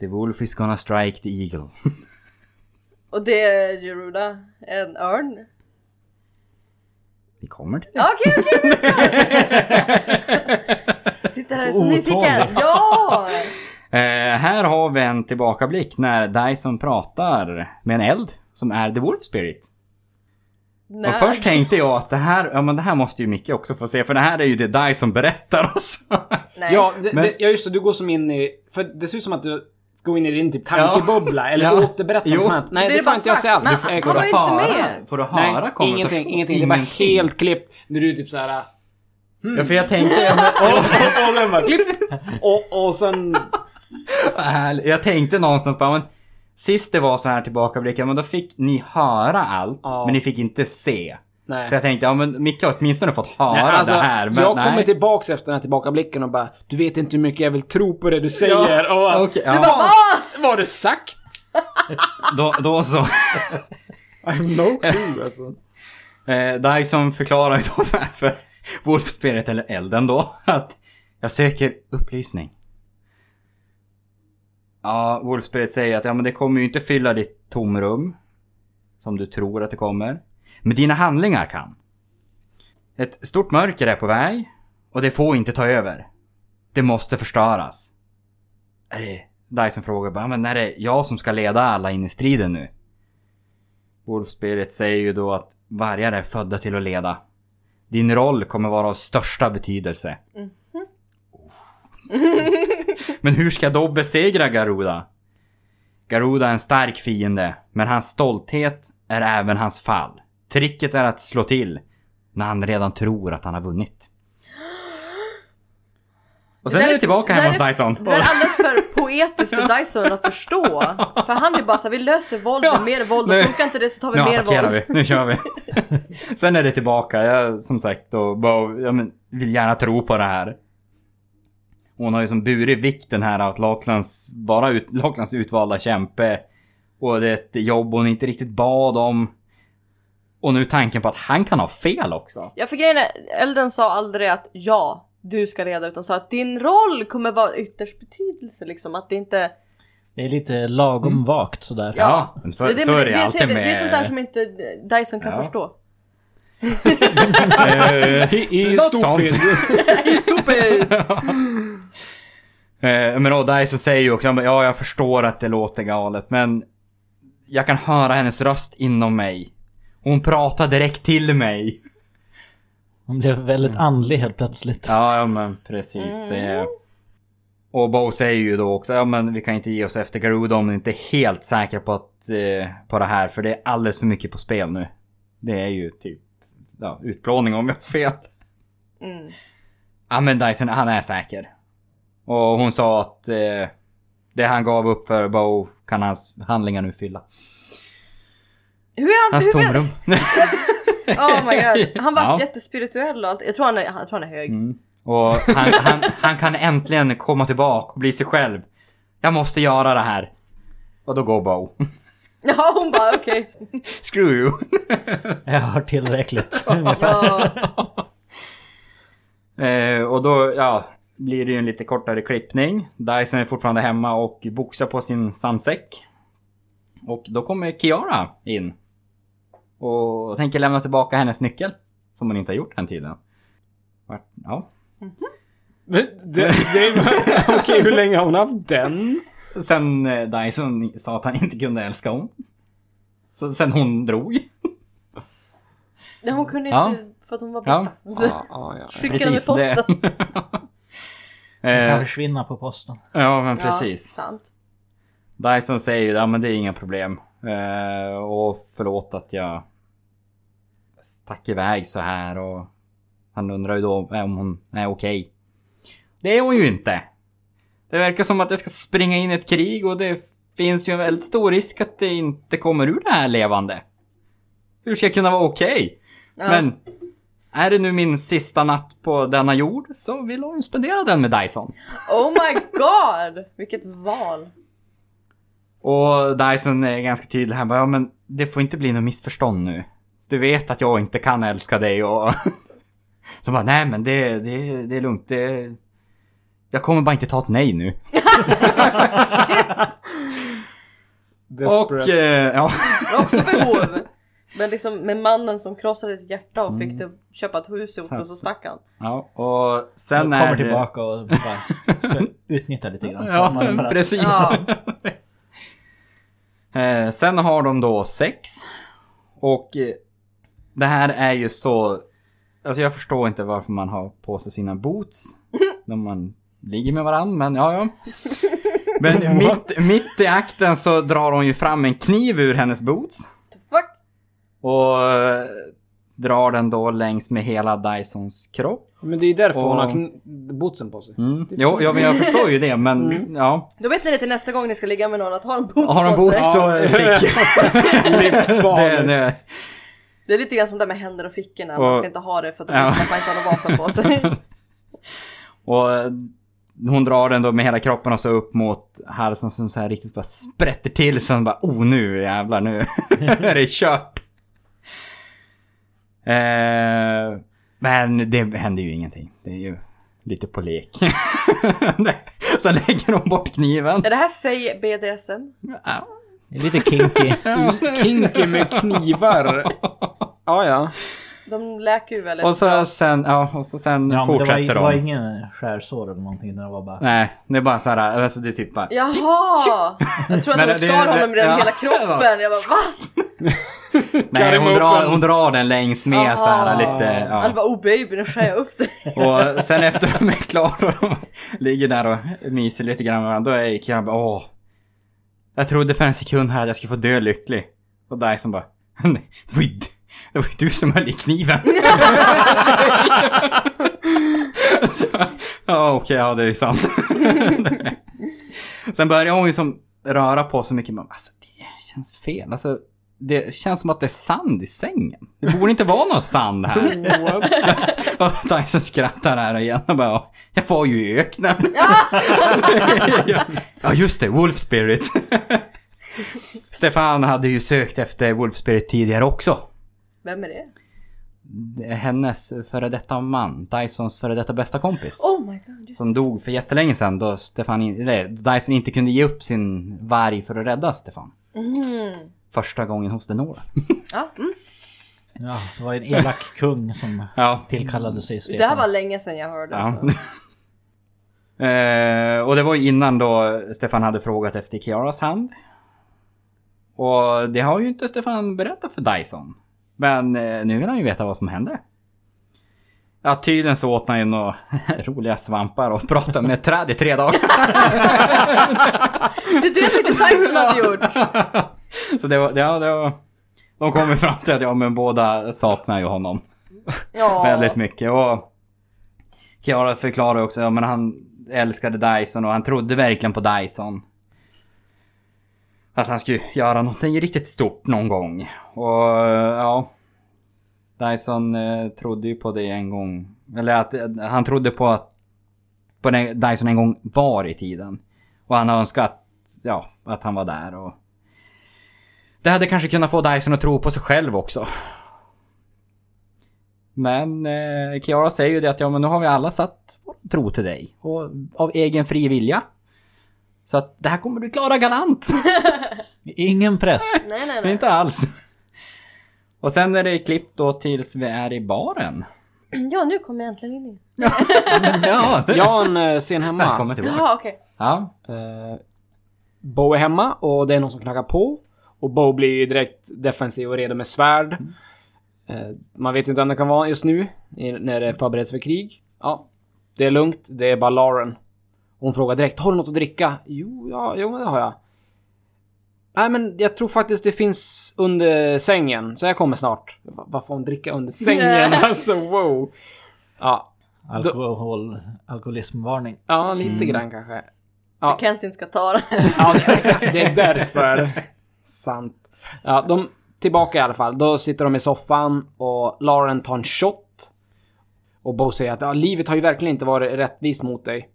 The Wolf is gonna strike the eagle. Och det är Geruda, en örn? Vi kommer till det. Ja, Okej, okej, okej! Jag Sitter här så nyfiken. Ja! Eh, här har vi en tillbakablick när Dyson pratar med en eld som är The Wolf Spirit. Nej. Och först tänkte jag att det här, ja men det här måste ju Micke också få se för det här är ju det Dyson berättar oss. Nej. Ja, det, Men- det, ja, just det. Du går som in i... För det ser ut som att du går in i din typ tankebubbla. Eller Ja. återberättar Jo. något sånt. Nej, det, det får inte jag svart. alls. Men Exakt. han var inte med. Får du höra Nej, ingenting, ingenting. Det var helt klippt. När du typ såhär... Ja för jag tänkte, ja, Och, den bara klipp! Och, och sen... jag tänkte någonstans bara men Sist det var så här tillbakablickar, men då fick ni höra allt, Ja. men ni fick inte se. Nej. Så jag tänkte, ja men Micke har åtminstone fått höra Nej, alltså, det här. Men jag nej. kommer tillbaks efter den här tillbakablicken och bara Du vet inte hur mycket jag vill tro på det du säger. Ja, och bara, okej, ja. Vad vad har du sagt? Då, då så. I have no clue alltså. Eh, Dyson förklarar ju då för, Wolfspirit, eller elden då, att jag söker upplysning. Ja, Wolfspirit säger att ja, men det kommer ju inte fylla ditt tomrum. Som du tror att det kommer. Men dina handlingar kan. Ett stort mörker är på väg. Och det får inte ta över. Det måste förstöras. Är det... Dyson frågar bara, men är det jag som ska leda alla in i striden nu? Wolf Spirit säger ju då att vargar är födda till att leda. Din roll kommer vara av största betydelse. men hur ska jag då besegra Garuda? Garuda är en stark fiende, men hans stolthet är även hans fall. Tricket är att slå till när han redan tror att han har vunnit. Och sen är där det tillbaka hemma hos Dyson. Det är alldeles för poetiskt för Dyson att förstå. För han är bara så här, vi löser våld med Ja. mer våld. Nu- Och funkar inte det så tar vi Nu mer våld. vi, nu kör vi. Sen är det tillbaka, jag som sagt då, bara, jag men, vill gärna tro på det här. Hon har ju som burit vikten här av att Laklands, vara ut, Laklands utvalda kämpe. Och det är ett jobb hon inte riktigt bad om. Och nu tanken på att han kan ha fel också. Ja för grejen är, Elden sa aldrig att ja, du ska reda utan sa att din roll kommer vara ytterst betydelse liksom. Att det inte... Det är lite lagom vakt sådär. Ja. så, så är det, det, alltid med... det är sånt där som inte Dyson kan Ja. förstå. Eh, I något stupid. Eh, men då Dyson säger ju också, ja jag förstår att det låter galet men jag kan höra hennes röst inom mig. Hon pratar direkt till mig. Hon blev väldigt andlig helt plötsligt. Ja, ja men precis. Det... Och Bo säger ju då också, ja men vi kan inte ge oss efter Garuda om vi inte är helt säkra på, att, eh, på det här för det är alldeles för mycket på spel nu. Det är ju typ ja, utplåning om jag har fel. Mm. Ja men Dyson, han är säker. Och hon sa att eh, det han gav upp för Bo kan hans handlingar nu fylla. Hur är han? Hans hur, tomrum. Oh my god. Han var Ja. jättespirituell och allt. Jag tror han är, jag tror han är hög. Mm. Och han, han, han kan äntligen komma tillbaka och bli sig själv. Jag måste göra det här. Och då går Bo. Ja hon bara okej. Screw you. Jag har tillräckligt. Ja. eh, och då, ja, blir det ju en lite kortare klippning. Dyson är fortfarande hemma och boxar på sin sandsäck. Och då kommer Kiara in. Och tänker lämna tillbaka hennes nyckel. Som hon inte har gjort den tiden. Vart- Ja. Men det, det, okej, hur länge har hon haft den? Sen eh, Dyson sa att han inte kunde älska hon. Så sen hon drog. Nej, hon kunde Ja. inte för att hon var Ja. borta. Så Ja, ja, ja. skickade med posten. det. Hon kan eh, försvinna på posten. ja men Ja, precis. sant. Dyson säger ju ja men det är inga problem. Eh, och förlåt att jag stack iväg så här och han undrar ju då om hon är okej. Det är hon ju inte. Det verkar som att jag ska springa in i ett krig och det finns ju en väldigt stor risk att det inte kommer ur det här levande. Hur ska jag kunna vara okej? Ja. Men är det nu min sista natt på denna jord så vill hon ju spendera den med Dyson. Oh my god! Vilket val. Och Dyson är ganska tydlig här bara, ja men det får inte bli något missförstånd nu. Du vet att jag inte kan älska dig och... Så bara, nej men det, det, det är lugnt. Det... Jag kommer bara inte ta ett nej nu. Och Desperate. eh, ja, också behov. Men liksom med mannen som krossade ditt hjärta och fick dig att köpa ett hus ihop och så stack han. ja, och sen Sen är kommer det- tillbaka och bara utnyttja lite grann. Ja, precis. Ja. eh, sen har de då sex. Och eh, det här är ju så... Alltså jag förstår inte varför man har på sig sina boots när man ligger med varandra, men ja, ja. Men mitt, mitt i akten så drar hon ju fram en kniv ur hennes boots. Fuck! Och eh, drar den då längs med hela Dysons kropp. Men det är ju därför hon Och- har kn- bootsen på sig. Mm. Jo, ja, men jag förstår ju det, men ja. Då vet ni det till nästa gång ni ska ligga med någon att ha en boots Har de på boots sig. då sticker det, Livsfarligt. Det, är lite grann som det med händer och fickorna. Man Och- ska inte ha det för att då Ja. man inte har något vapen på sig. Och eh, hon drar den då med hela kroppen och så upp mot halsen som så här riktigt bara sprätter till. Sen bara oh nu jävlar nu är det kört. Eh, men det händer ju ingenting. Det är ju lite på lek. så lägger hon bort kniven. är det här Fey BDSM? Ja. Det är lite kinky. Kinky med knivar. Ja, ja. De läker ju väldigt Och så bra. sen, ja, och så sen Ja, det var, fortsätter det var de. ingen skärsår eller någonting. Det var bara... Nej, det är bara så här, alltså det är typ bara... Jaha! Jag tror att de skar det- honom i den ja. hela kroppen. Jag bara va? Nej, hon drar, hon drar den längs med så här Aha. lite... Ja. Han bara oh baby nu skär jag upp dig. Och sen efter de är klara och de ligger där och myser lite grann med varandra, då är killen bara åh. Jag trodde för en sekund här att jag skulle få dö lycklig. Och Dyson bara, nej, det var ju, du- det var ju du som höll i kniven. Så, ja okej, ja det är sant. sen börjar hon ju som röra på så mycket, men alltså det känns fel. Alltså, det känns som att det är sand i sängen. Det borde inte vara någon sand här. Och Dyson skrattar här igen och bara "Ja, Jag var ju i öknen. ja just det, Wolf Spirit. Stefan hade ju sökt efter Wolf Spirit tidigare också. Vem är det? Hennes före detta man, Dysons före detta bästa kompis. Oh my god. Som dog för jättelänge sedan då Stefan, eller, Dyson inte kunde ge upp sin varg för att rädda Stefan. Mm. Första gången hos Denora. Ja, mm. Ja, det var en elak kung som ja. tillkallade sig Det Stefan. här var länge sedan jag hörde. Ja. Så. Eh, och det var innan då Stefan hade frågat efter Kiaras hand. Och det har ju inte Stefan berättat för Dyson. Men eh, nu vill han ju veta vad som hände. Ja, tydligen så åt han ju några roliga svampar och pratade med ett träd i tre dagar. Det är det Tyson hade gjort. Så det var, ja, det var... De kommer fram till att ja, men båda saknar ju honom. Ja. Väldigt mycket. Och Kiara förklarar också, ja men han älskade Dyson och han trodde verkligen på Dyson. Att han skulle göra någonting riktigt stort någon gång. Och ja... Dyson eh, trodde ju på det en gång. Eller att eh, han trodde på att på den Dyson en gång var i tiden. Och han önskade att, ja, att han var där och... Det hade kanske kunnat få Dyson att tro på sig själv också. Men eh, Kiara säger ju det att ja men nu har vi alla satt tro till dig. Och av egen fri vilja. Så att det här kommer du klara galant. Ingen press. Nej, nej, nej. Inte alls. Och sen är det klippt då tills vi är i baren. Ja, nu kommer jag äntligen in i. ja, Jan eh, sen hemma. Välkommen tillbaka. Jaha, okej. Ja. Eh, Bo är hemma och det är någon som knackar på. Och Bo blir ju direkt defensiv och redo med svärd. Eh, man vet ju inte vem det kan vara just nu, när det förbereds för krig. Ja, det är lugnt. Det är bara Lauren. Hon frågar direkt, har du något att dricka? Jo, ja, jo, men det har jag. Nej, men jag tror faktiskt det finns under sängen, så jag kommer snart. Va- Vad får hon dricka under sängen? alltså, wow. Ja, Alkohol, alkoholismvarning. ja lite grann kanske. Ja. Så Kensin ska ta den. Ja, det, det är därför. Sant. Ja, de tillbaka i alla fall. Då sitter de i soffan och Lauren tar en shot. Och Bo säger att ja, livet har ju verkligen inte varit rättvist mot dig.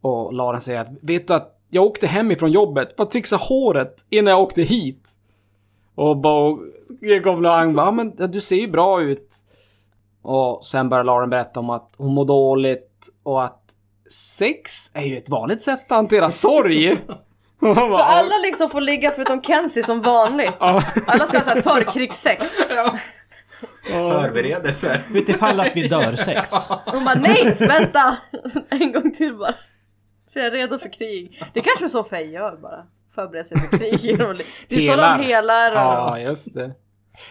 Och Lauren säger att vet du att jag åkte hem ifrån jobbet för att fixa håret innan jag åkte hit. Och Bo komplimang bara, ja men du ser ju bra ut. Och sen börjar Lauren berätta om att hon mår dåligt och att sex är ju ett vanligt sätt att hantera sorg. Så alla liksom får ligga förutom Kenzie som vanligt. Alla ska ha så här förkrigssex. Förberedelser. Utifall att vi dör sex. Hon bara nej, vänta! En gång till bara. Så jag är redo för krig. Det är kanske är så Faye gör bara. Förbereder sig för krig. Det är så Helar. de helar. Och... Ja, just det.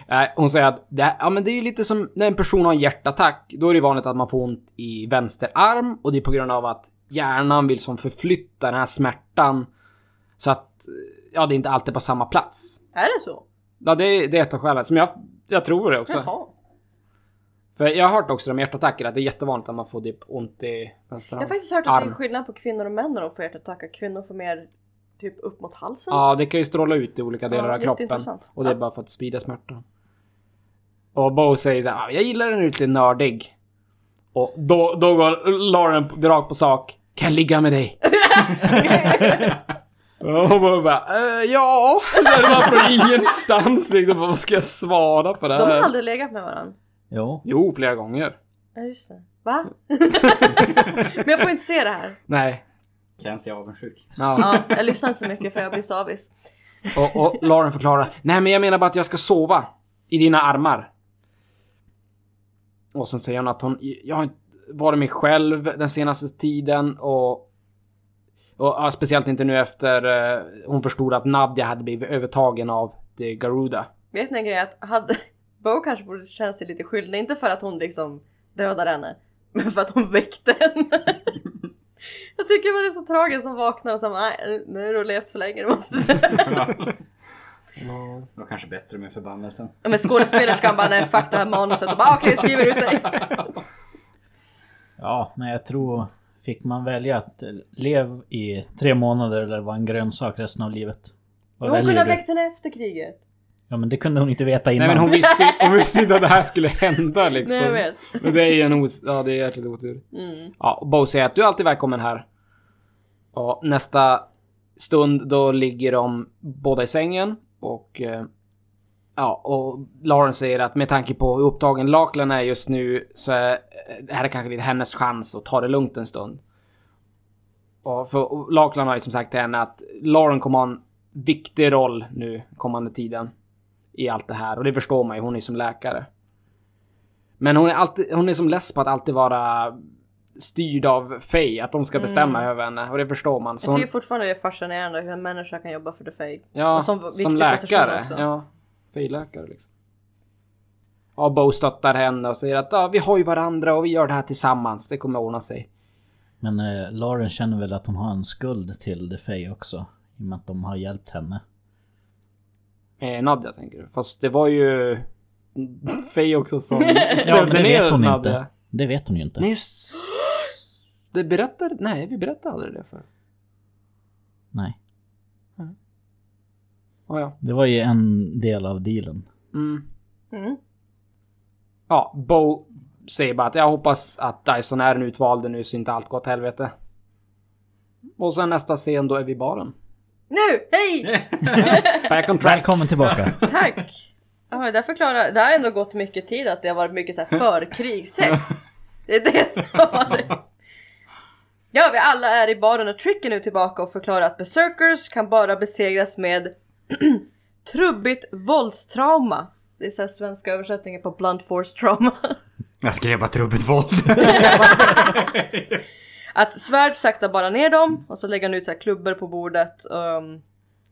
Nej, hon säger att det, ja, men det är ju lite som när en person har en hjärtattack. Då är det vanligt att man får ont i vänster arm och det är på grund av att hjärnan vill som förflytta den här smärtan så att ja, det är inte alltid på samma plats. Är det så? Ja, det, är- det är ett av skälen. Som jag, jag tror det också. Jaha. För jag har hört också om hjärtattacker att det är jättevanligt att man får typ ont i vänster Jag har faktiskt hört att det är skillnad på kvinnor och män när de får hjärtattacker. Kvinnor får mer typ upp mot halsen. Ja, det kan ju stråla ut i olika delar Ja, av kroppen. jätteintressant. Och det är bara för att sprida smärtan. Och Bo säger så här, "Ah, jag gillar den lite nördig. Och då, då går Lauren rakt på sak. Kan jag ligga med dig? och Bo bara, "Eh, ja. Det var från ingenstans liksom. Vad ska jag svara på det här? De har aldrig legat med varandra. Jo. Jo, flera gånger. Ja just det. Va? Men jag får inte se det här. Nej. Kenzie är avundsjuk. Ja. Ja, jag lyssnar inte så mycket för jag blir så avis. Och, och Lauren förklarar, nej men jag menar bara att jag ska sova i dina armar. Och sen säger hon att hon, jag har inte varit mig själv den senaste tiden och, och ja, speciellt inte nu efter eh, hon förstod att Nadja hade blivit övertagen av The Garuda. Vet ni en grej att hade Bo kanske borde känna sig lite skyldig, inte för att hon liksom dödade henne, men för att hon väckte henne. Jag tycker att det är så tragiskt som vaknar och så nej nu har du levt för länge, du måste dö. Det var kanske bättre med förbannelsen. Ja, Men skådespelerskan bara, nej fuck det här manuset och bara okej skriver ut dig. Ja, men jag tror... Fick man välja att eh, lev i tre månader eller vara en grönsak resten av livet? Vad Hon kunde ha väckt henne efter kriget. Ja men det kunde hon inte veta innan. Nej men hon visste, hon visste inte att det här skulle hända liksom. Nej jag vet. Men det är ju en os... Ja, det är jäkligt otur. Mm. Ja, och Bo säger att du är alltid välkommen här. Och nästa stund då ligger de båda i sängen och... eh, Ja, och Lauren säger att med tanke på hur upptagen Laklan är just nu så är det här är kanske lite hennes chans att ta det lugnt en stund. Och för Laklan har ju som sagt till henne att Lauren kommer ha en viktig roll nu kommande tiden. I allt det här och det förstår man ju, hon är som läkare. Men hon är alltid, hon är som less på att alltid vara styrd av Faye, att de ska bestämma över henne och det förstår man. Så Jag hon, tycker fortfarande det är fascinerande hur en människa kan jobba för the fake. ja, och som som, läkare. Ja, Faye-läkare liksom. Ja, Bo stöttar henne och säger att ja, vi har ju varandra och vi gör det här tillsammans, det kommer ordna sig. Men eh, Lauren känner väl att hon har en skuld till The Fae också. I och med att de har hjälpt henne. Eh, Nadja tänker du? Fast det var ju Faye också som Ja, det sövde ner vet hon Nadja. inte. Det vet hon ju inte. Nej, just... Det berättade... Nej, vi berättade aldrig det för. Nej. Oh, ja. Det var ju en del av dealen. Mm. Mm. Ja, Bo säger bara att jag hoppas att Dyson är den utvalde nu så inte allt går åt helvete. Och sen nästa scen då är vi i baren. Nu! Hej! Back on track. Välkommen tillbaka! Tack! Ja, det förklarar, det har ändå gått mycket tid att det har varit mycket så här förkrigssex. Det är det som har det. Ja, vi alla är i baren och Trick är nu tillbaka och förklarar att Berserkers kan bara besegras med trubbigt våldstrauma. Det är så här svenska översättningen på blunt force trauma. Jag skrev bara trubbigt våld. Att svärd sakta bara ner dem och så lägger han ut så här klubbor på bordet um,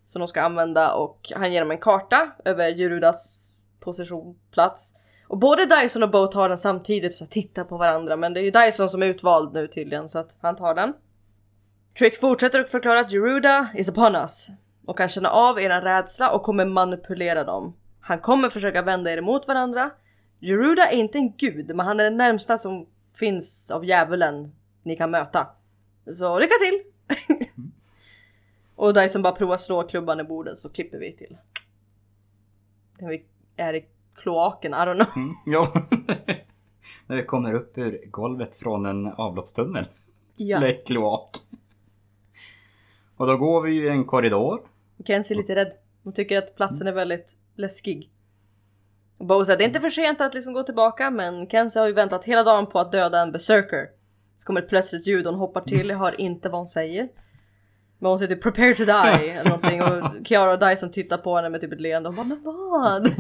som de ska använda och han ger dem en karta över Jurudas position, plats. Och både Dyson och Bo tar den samtidigt och tittar på varandra men det är ju Dyson som är utvald nu tydligen så att han tar den. Trick fortsätter att förklara att Jeruda is upon us och kan känna av era rädsla och kommer manipulera dem. Han kommer försöka vända er emot varandra. Jeruda är inte en gud men han är den närmsta som finns av djävulen ni kan möta. Så lycka till! Och Dyson bara provar slå klubban i bordet så klipper vi till. Vi är i kloaken, I don't know. Mm, ja. När vi kommer upp ur golvet från en avloppstunnel. Ja. Eller kloak. Och då går vi ju i en korridor. Kenzie är lite rädd. Hon tycker att platsen är väldigt läskig. Och Bo säger det är inte för sent att liksom gå tillbaka men Kenzie har ju väntat hela dagen på att döda en berserker. Så kommer ett plötsligt ljud och hon hoppar till, jag hör inte vad hon säger. Men hon säger typ 'prepare to die' eller någonting och Kiara och Dyson tittar på henne med typ ett leende och bara 'men vad?'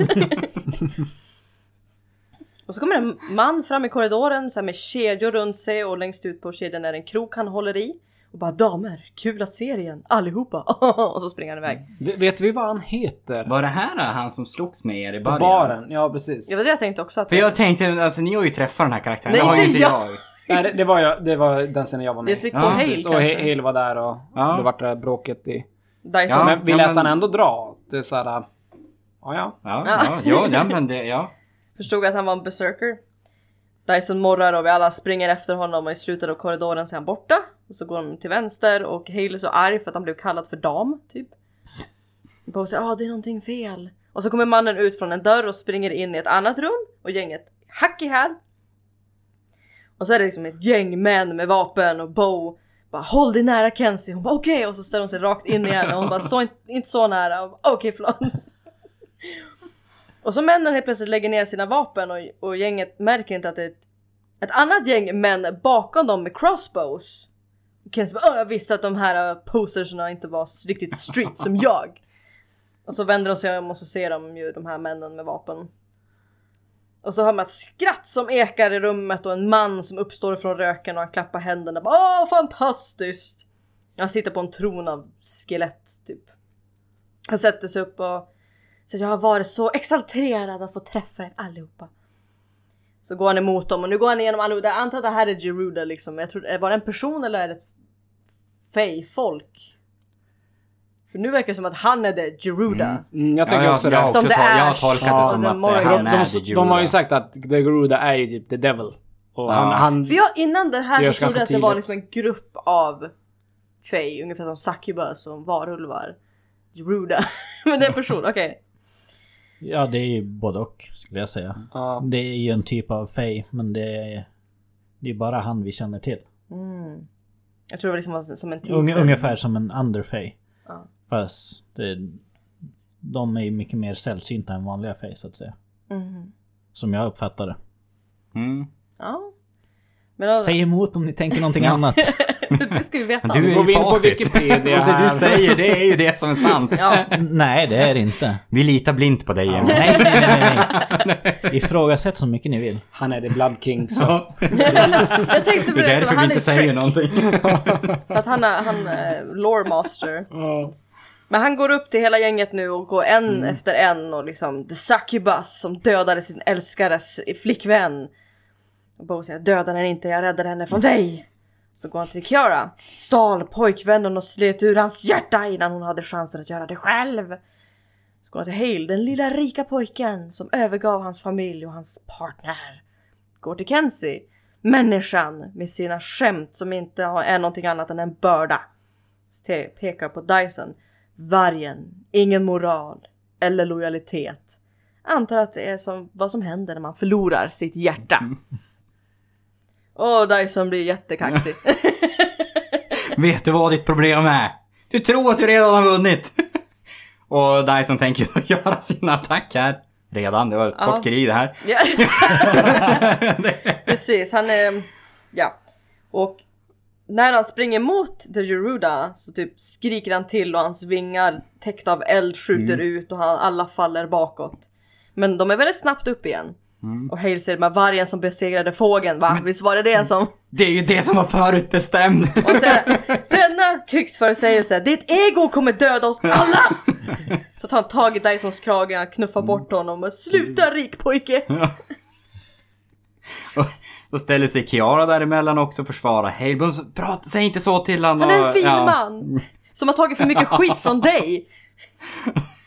Och så kommer en man fram i korridoren så med kedjor runt sig och längst ut på kedjan är en krok han håller i. Och bara 'damer, kul att se er igen allihopa' och så springer han iväg. V- Vet vi vad han heter? Var det här han som slogs med er i På början? baren? Ja, precis. Det var det jag tänkte också att För jag tänkte, alltså ni har ju träffat den här karaktären. Nej, det har ju inte jag. jag. Nej, det, det, var jag, det var den scenen jag var Det är med i. Cole Ja, Hale Precis, och kanske. He- Hale var där och Ja. det vart det där bråket i... Dyson. Ja. men vi lät men- han ändå dra. Det är såhär... Ja, ja. Ja, ja, ja, ja men det, ja. Förstod att han var en berserker. Dyson morrar och vi alla springer efter honom och i slutet av korridoren så är han borta. Och så går de till vänster och Hale är så arg för att han blev kallad för dam, typ. Bo säger ah det är någonting fel. Och så kommer mannen ut från en dörr och springer in i ett annat rum och gänget hack i här. Och så är det liksom ett gäng män med vapen och Bo Bara håll dig nära Kenzie. Hon bara okej och så ställer hon sig rakt in igen och hon bara stå inte, inte så nära. Och bara, Okej förlåt. Och så männen helt plötsligt lägger ner sina vapen och, och gänget märker inte att det är ett, ett annat gäng män bakom dem med crossbows. Kenzie bara jag visste att de här uh, poserserna inte var riktigt street som jag. Och så vänder de sig om och så ser de ju de här männen med vapen. Och så hör man ett skratt som ekar i rummet och en man som uppstår från röken och han klappar händerna. Bara, Åh fantastiskt! Han sitter på en tron av skelett typ. Han sätter sig upp och säger jag har varit så exalterad att få träffa er allihopa. Så går han emot dem och nu går han igenom allihopa. Jag antar att det här är Geruda liksom. Jag tror, var det en person eller är det ett fej-folk? För nu verkar det som att han är det Geruda. Mm, jag tänker ja, också jag, det. Som The ta, jag har tolkat Ja, det som att Morgan. han de, är de, the de har ju sagt att The Garuda är ju typ the devil. Och Ja. han... han För jag innan det Det här så trodde jag att det var liksom en grupp av Fey, ungefär som Succubus och varulvar. Geruda. Men det är en person, okej. Ja, det är ju både och skulle jag säga. ja, Det är ju en typ av Fey, men det är... Det är bara han vi känner till. Mm. Jag tror det var liksom som en titel. Unge, ungefär som en Underfey. Ja. Fast det, de är ju mycket mer sällsynta än vanliga Fey så att säga. Mhm. Som jag uppfattar det. Mm. Ja. Men då, Säg emot om ni tänker någonting annat. det ska vi veta. Du är Går vi ju in på facit. Wikipedia Så det du säger, det är ju det som är sant. Ja. Nej, det är det inte. Vi litar blint på dig Emil. Nej, nej, nej, nej. Ifrågasätt så mycket ni vill. han är the Blood King. Så. Ja. Jag tänkte på Det är det, därför vi han inte säger trick. någonting. För att han är, han är lore master. Ja. Men han går upp till hela gänget nu och går en Mm. efter en och liksom The Succubus som dödade sin älskares flickvän. Och Bo säger döda henne inte, jag räddade henne från dig. Så går han till Kiara, stal pojkvännen och slet ur hans hjärta innan hon hade chansen att göra det själv. Så går han till Hale, den lilla rika pojken som övergav hans familj och hans partner. Går till Kenzie, människan med sina skämt som inte är någonting annat än en börda. Ste- Pekar på Dyson. Vargen, ingen moral eller lojalitet. Antar att det är som, vad som händer när man förlorar sitt hjärta. Och Dyson blir jättekaxig. Vet du vad ditt problem är? Du tror att du redan har vunnit. Och Dyson tänker göra sin attack här. Redan, det var ett Ja. kort krig det här. Ja. Precis, han är... Ja. Och när han springer mot The Geruda så typ skriker han till och hans vingar täckta av eld skjuter ut och han, alla faller bakåt. Men de är väldigt snabbt upp igen. Och Hale säger med vargen som besegrade fågeln, va? Visst var det det som... Det är ju det som var förutbestämt. Och säger denna krigsförutsägelse, ditt ego kommer döda oss alla! Så tar han tag i Dysons krage, knuffar bort honom och sluta rik pojke! Och så ställer sig Kiara däremellan också och försvarar. Hej, men prata, säg inte så till honom. Han är en fin ja. man! Som har tagit för mycket skit från dig!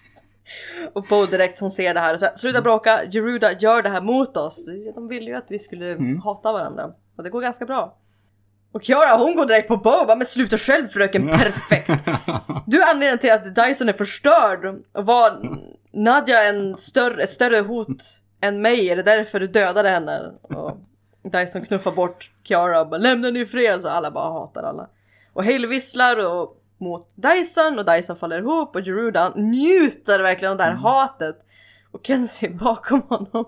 Och Bo direkt hon ser det här och säger sluta bråka, Geruda gör det här mot oss. De ville ju att vi skulle hata varandra. Och det går ganska bra. Och Kiara hon går direkt på Bo bara, men sluta själv fröken, perfekt! Du är anledningen till att Dyson är förstörd och var Nadja en större, ett större hot än mig, är det därför du dödade henne? Och Dyson knuffar bort Kiara och bara lämna henne i fred, så alla bara hatar alla. Och Hale visslar och, mot Dyson och Dyson faller ihop och Geruda njuter verkligen av det här hatet. Och Kenzie är bakom honom.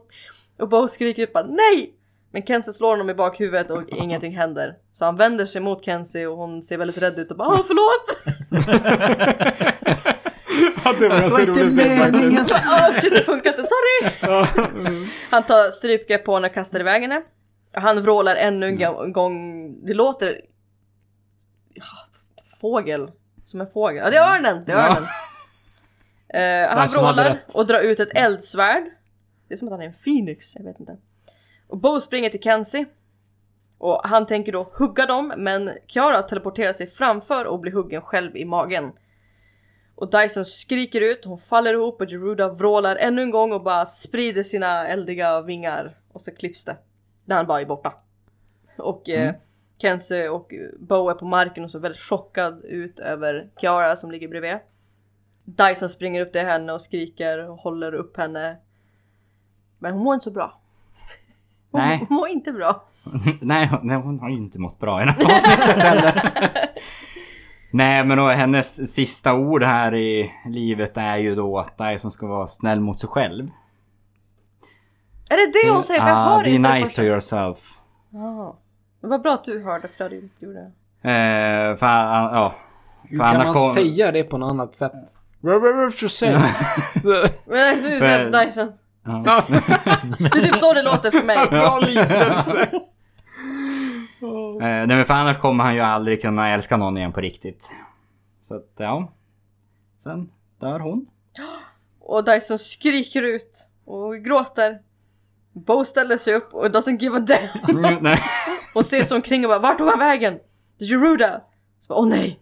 Och Bo skriker ut bara NEJ! Men Kenzie slår honom i bakhuvudet och ingenting händer. Så han vänder sig mot Kenzie och hon ser väldigt rädd ut och bara Åh förlåt! Ja, det var så roligt faktiskt. Åh shit det funkar inte, sorry! Han tar strypgrepp på henne och kastar iväg henne. Och Han vrålar ännu en go- gång, det låter... Fågel. Som en fågel. Ja det är örnen! Det är örnen. Eh, han vrålar och drar ut ett eldsvärd. Det är som att han är en phoenix, jag vet inte. Och Bo springer till Kenzie. Och han tänker då hugga dem men Kiara teleporterar sig framför och blir huggen själv i magen. Och Dyson skriker ut, hon faller ihop och Geruda vrålar ännu en gång och bara sprider sina eldiga vingar. Och så klipps det. Där han bara är borta. Och eh, Kenzie och Bo är på marken och så väldigt chockad ut över Kiara som ligger bredvid. Dyson springer upp till henne och skriker och håller upp henne. Men hon mår inte så bra. Hon, Nej. hon mår inte bra. nej, hon- nej, hon har ju inte mått bra i det här avsnittet heller. Nej, men då, hennes sista ord här i livet är ju då att Dyson ska vara snäll mot sig själv. Är det det hon säger? För jag hör be inte det nice to yourself. Jaha. Var bra att du hörde för det hade inte gjort det. Eh, för, ja. Hur För kan man kom- säga det på något annat sätt? Say? Men du säger Dyson. Ja. Det är typ så det låter för mig. Bra liknelse. Eh, nej men för annars kommer han ju aldrig kunna älska någon igen på riktigt. Så att ja. Sen dör hon. Och Dyson skriker ut och gråter. Bo ställer sig upp och doesn't give a damn. Mm, nej. Och ser sig omkring och bara vart tog han vägen? The Geruda! Så bara, åh nej!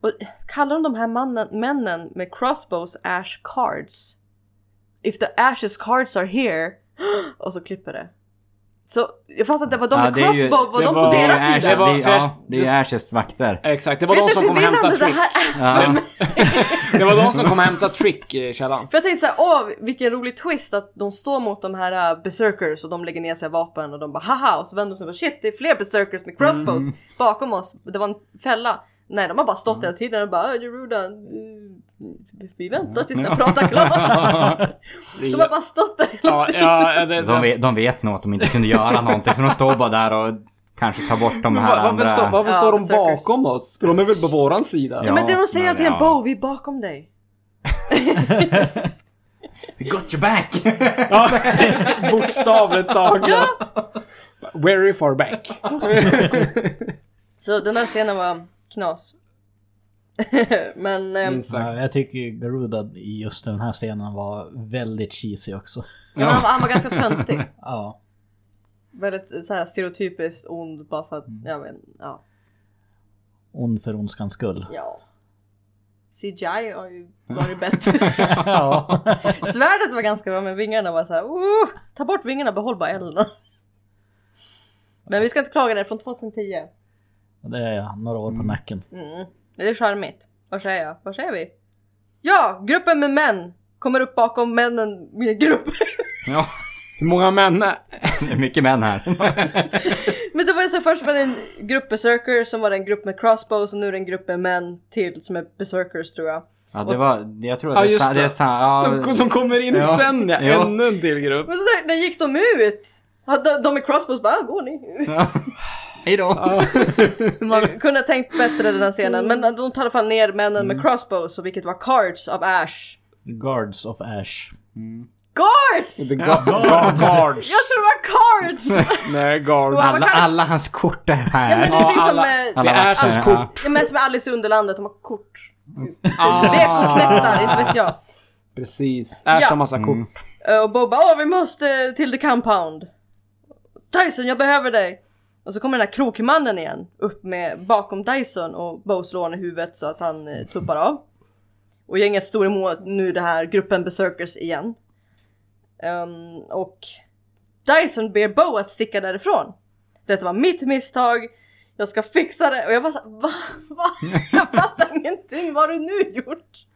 Och kallar de de här mannen, männen med crossbows Ash cards? If the Ashes cards are here och så klipper det. Så jag fattar inte, var de Ja, med det är crossbow, var det de på Det är deras Ash, sida? Det var- det, är- ja, det är Ashes vakter. Exakt, det var Vet de som kom och hämtade förvirrande det Trick. här är? Ja. Det var de som kom och hämtade Trick i källaren. För jag tänkte såhär, åh vilken rolig twist att de står mot de här uh, berserkers och de lägger ner sina vapen och de bara haha och så vänder de sig och bara shit det är fler berserkers med crossbows Mm. bakom oss. Det var en fälla. Nej de har bara stått hela tiden och bara "Äh, Geruda, eh, vi väntar tills ni Ja. pratar klart. De har bara stått där hela Ja, tiden. ja, det, De vet, de vet nog att de inte kunde göra någonting så de står bara där och kanske tar bort de här var- andra... varför, står, varför Ja, står de berserkers. bakom oss? För de är väl på våran sida? Ja. Men det de säger hela tiden, ja. Bo vi är bakom dig. We got your back! Ja, bokstavligt taget. Very far back. Så den där scenen var knas. Men ehm, Minst sagt. Ja, jag tycker Garuda i just den här scenen var väldigt cheesy också. men han, var- han var ganska töntig. Ja. Väldigt så här stereotypiskt ond bara för att, jag vet ja. Ond för ondskans skull. Ja. CGI har ju varit bättre. ja. Svärdet var ganska bra men vingarna var så här. Uh, ta bort vingarna, behåll bara elden. Men vi ska inte klaga, det från 2010. Det är några år på nacken. Mm. Det är charmigt. Vad säger jag? Vad säger vi? Ja, gruppen med män kommer upp bakom männen med grupp. ja, Hur många män är... det är mycket män här. Men det var ju så först var det en grupp berserkers, som var det en grupp med crossbows och nu är det en grupp med män till som är berserkers tror jag. Ja, det var... Jag tror att Ja, det är det. är det. sa- ja, De som kommer in Ja. sen ja, Ja. ännu en till grupp. Men när, när gick de ut? De, de med crossbows bara, "Ah, går ni? ja. Hej då! Ja. Man kunde ha tänkt bättre den här scenen, men de tar i alla fall ner männen med crossbows, vilket var cards av Ash. Guards of Ash. Guards! The ga- ga- guards. Jag tror det var cards! Nej, guards. Alla, alla hans kort är Ja, men här. det är Ja, typ som, alla- eh, Det alla är vakter, Ashers ja. kort. det är med som Alice i Underlandet, de har kort. Ah. Lekoknektar, inte vet jag. Precis. Ash Ja. har massa kort. Eh, Och Bob bara åh vi måste till the compound. Dyson jag behöver dig. Och så kommer den här krokmannen igen upp med bakom Dyson och Bo slår honom i huvudet så att han eh, tuppar av. Och gänget står emot nu det här gruppen berserkers igen. Ehm, och Dyson ber Bo att sticka därifrån. Detta var mitt misstag. Jag ska fixa det. Och jag bara såhär, va? va? Jag fattar ingenting. Vad har du nu gjort?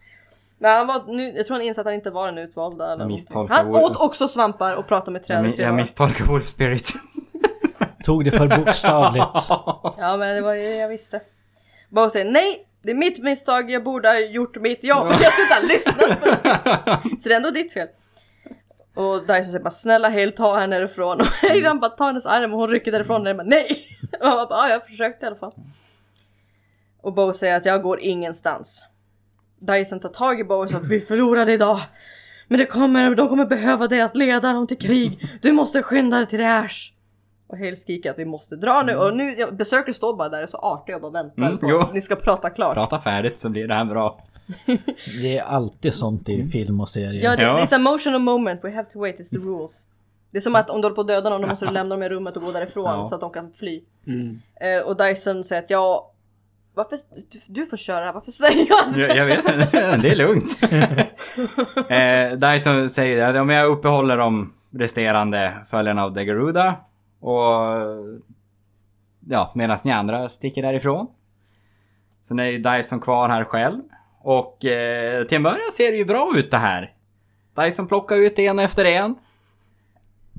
Nej, han var, nu, jag tror han insåg att han inte var den utvalda. Eller misstolkar han åt också svampar och pratade med Jag, träd jag dagar. misstolkar Wolf Spirit. Tog det för bokstavligt. Ja men det var ju det jag visste. Bara säger nej, det är mitt misstag, jag borde ha gjort mitt jobb. Jag skulle inte ha lyssnat på det. Så det är ändå ditt fel. Och Dyson säger bara snälla Hale ta henne därifrån. Och Hayden bara tar hennes arm och hon rycker därifrån och bara nej. Och han bara ja jag försökte i alla fall. Och Bo säger att jag går ingenstans. Dyson tar tag i Bo och säger vi förlorade idag. Men det kommer, de kommer behöva dig att leda dem till krig. Du måste skynda dig till Ash. Och Hale skriker att vi måste dra nu och nu, besökare står bara där och så artiga och bara väntar Mm, på jo. att ni ska prata klart. Prata färdigt så blir det här bra. Det är alltid sånt i film och serier. Ja, det, Ja. det är så emotional moment, we have to wait, it's the rules. Det är som att om du håller på att döda någon, då måste du lämna dem i rummet och gå därifrån Ja. så att de kan fly. Mm. Eh, och Dyson säger att ja, varför, du, du får köra, varför säger jag det? Jag, jag vet inte, det är lugnt. eh, Dyson säger att om jag uppehåller de resterande följarna av The Garuda och ja, medan ni andra sticker därifrån. Sen är ju Dyson kvar här själv. Och eh, till en början ser det ju bra ut det här. Dyson plockar ut en efter en.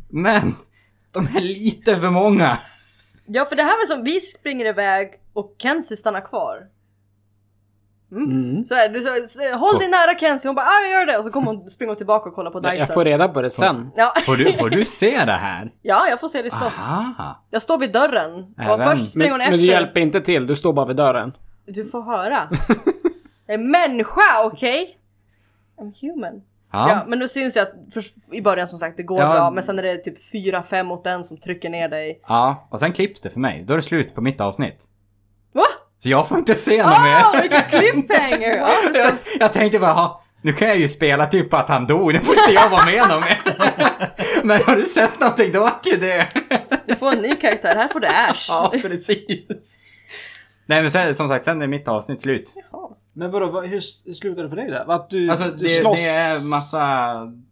Men de är lite för många. Ja, för det här var som, vi springer iväg och Kenzie stannar kvar. Mm. Så är det, du så, så, håll dig nära Kenzie, hon bara ah, jag gör det och så kommer hon springa tillbaka och kolla på Dyson. Jag får reda på det sen. Ja. Får du, får du se det här? ja, jag får se dig slåss. Aha. Jag står vid dörren och först springer Men, hon men efter. du hjälper inte till, du står bara vid dörren. Du får höra. Jag är människa, okej? I'm human. Ja. Ja. men det syns ju att först, i början som sagt det går Ja. bra men sen är det typ 4-5 mot en som trycker ner dig. Ja, och sen klipps det för mig. Då är det slut på mitt avsnitt. Va? Så jag får inte se något Ah, mer. vilken cliffhanger! Ja, ska, jag, jag tänkte bara, ha, nu kan jag ju spela typ på att han dog, nu får inte jag vara med någon mer. Men har du sett någonting, då åker det. du får en ny karaktär, här får du Ash. ja, precis. Nej men sen, som sagt, sen är mitt avsnitt slut. Jaha. Men vadå, vad, hur s- slutar det för dig då? Att du, Alltså du det, slåss? det är massa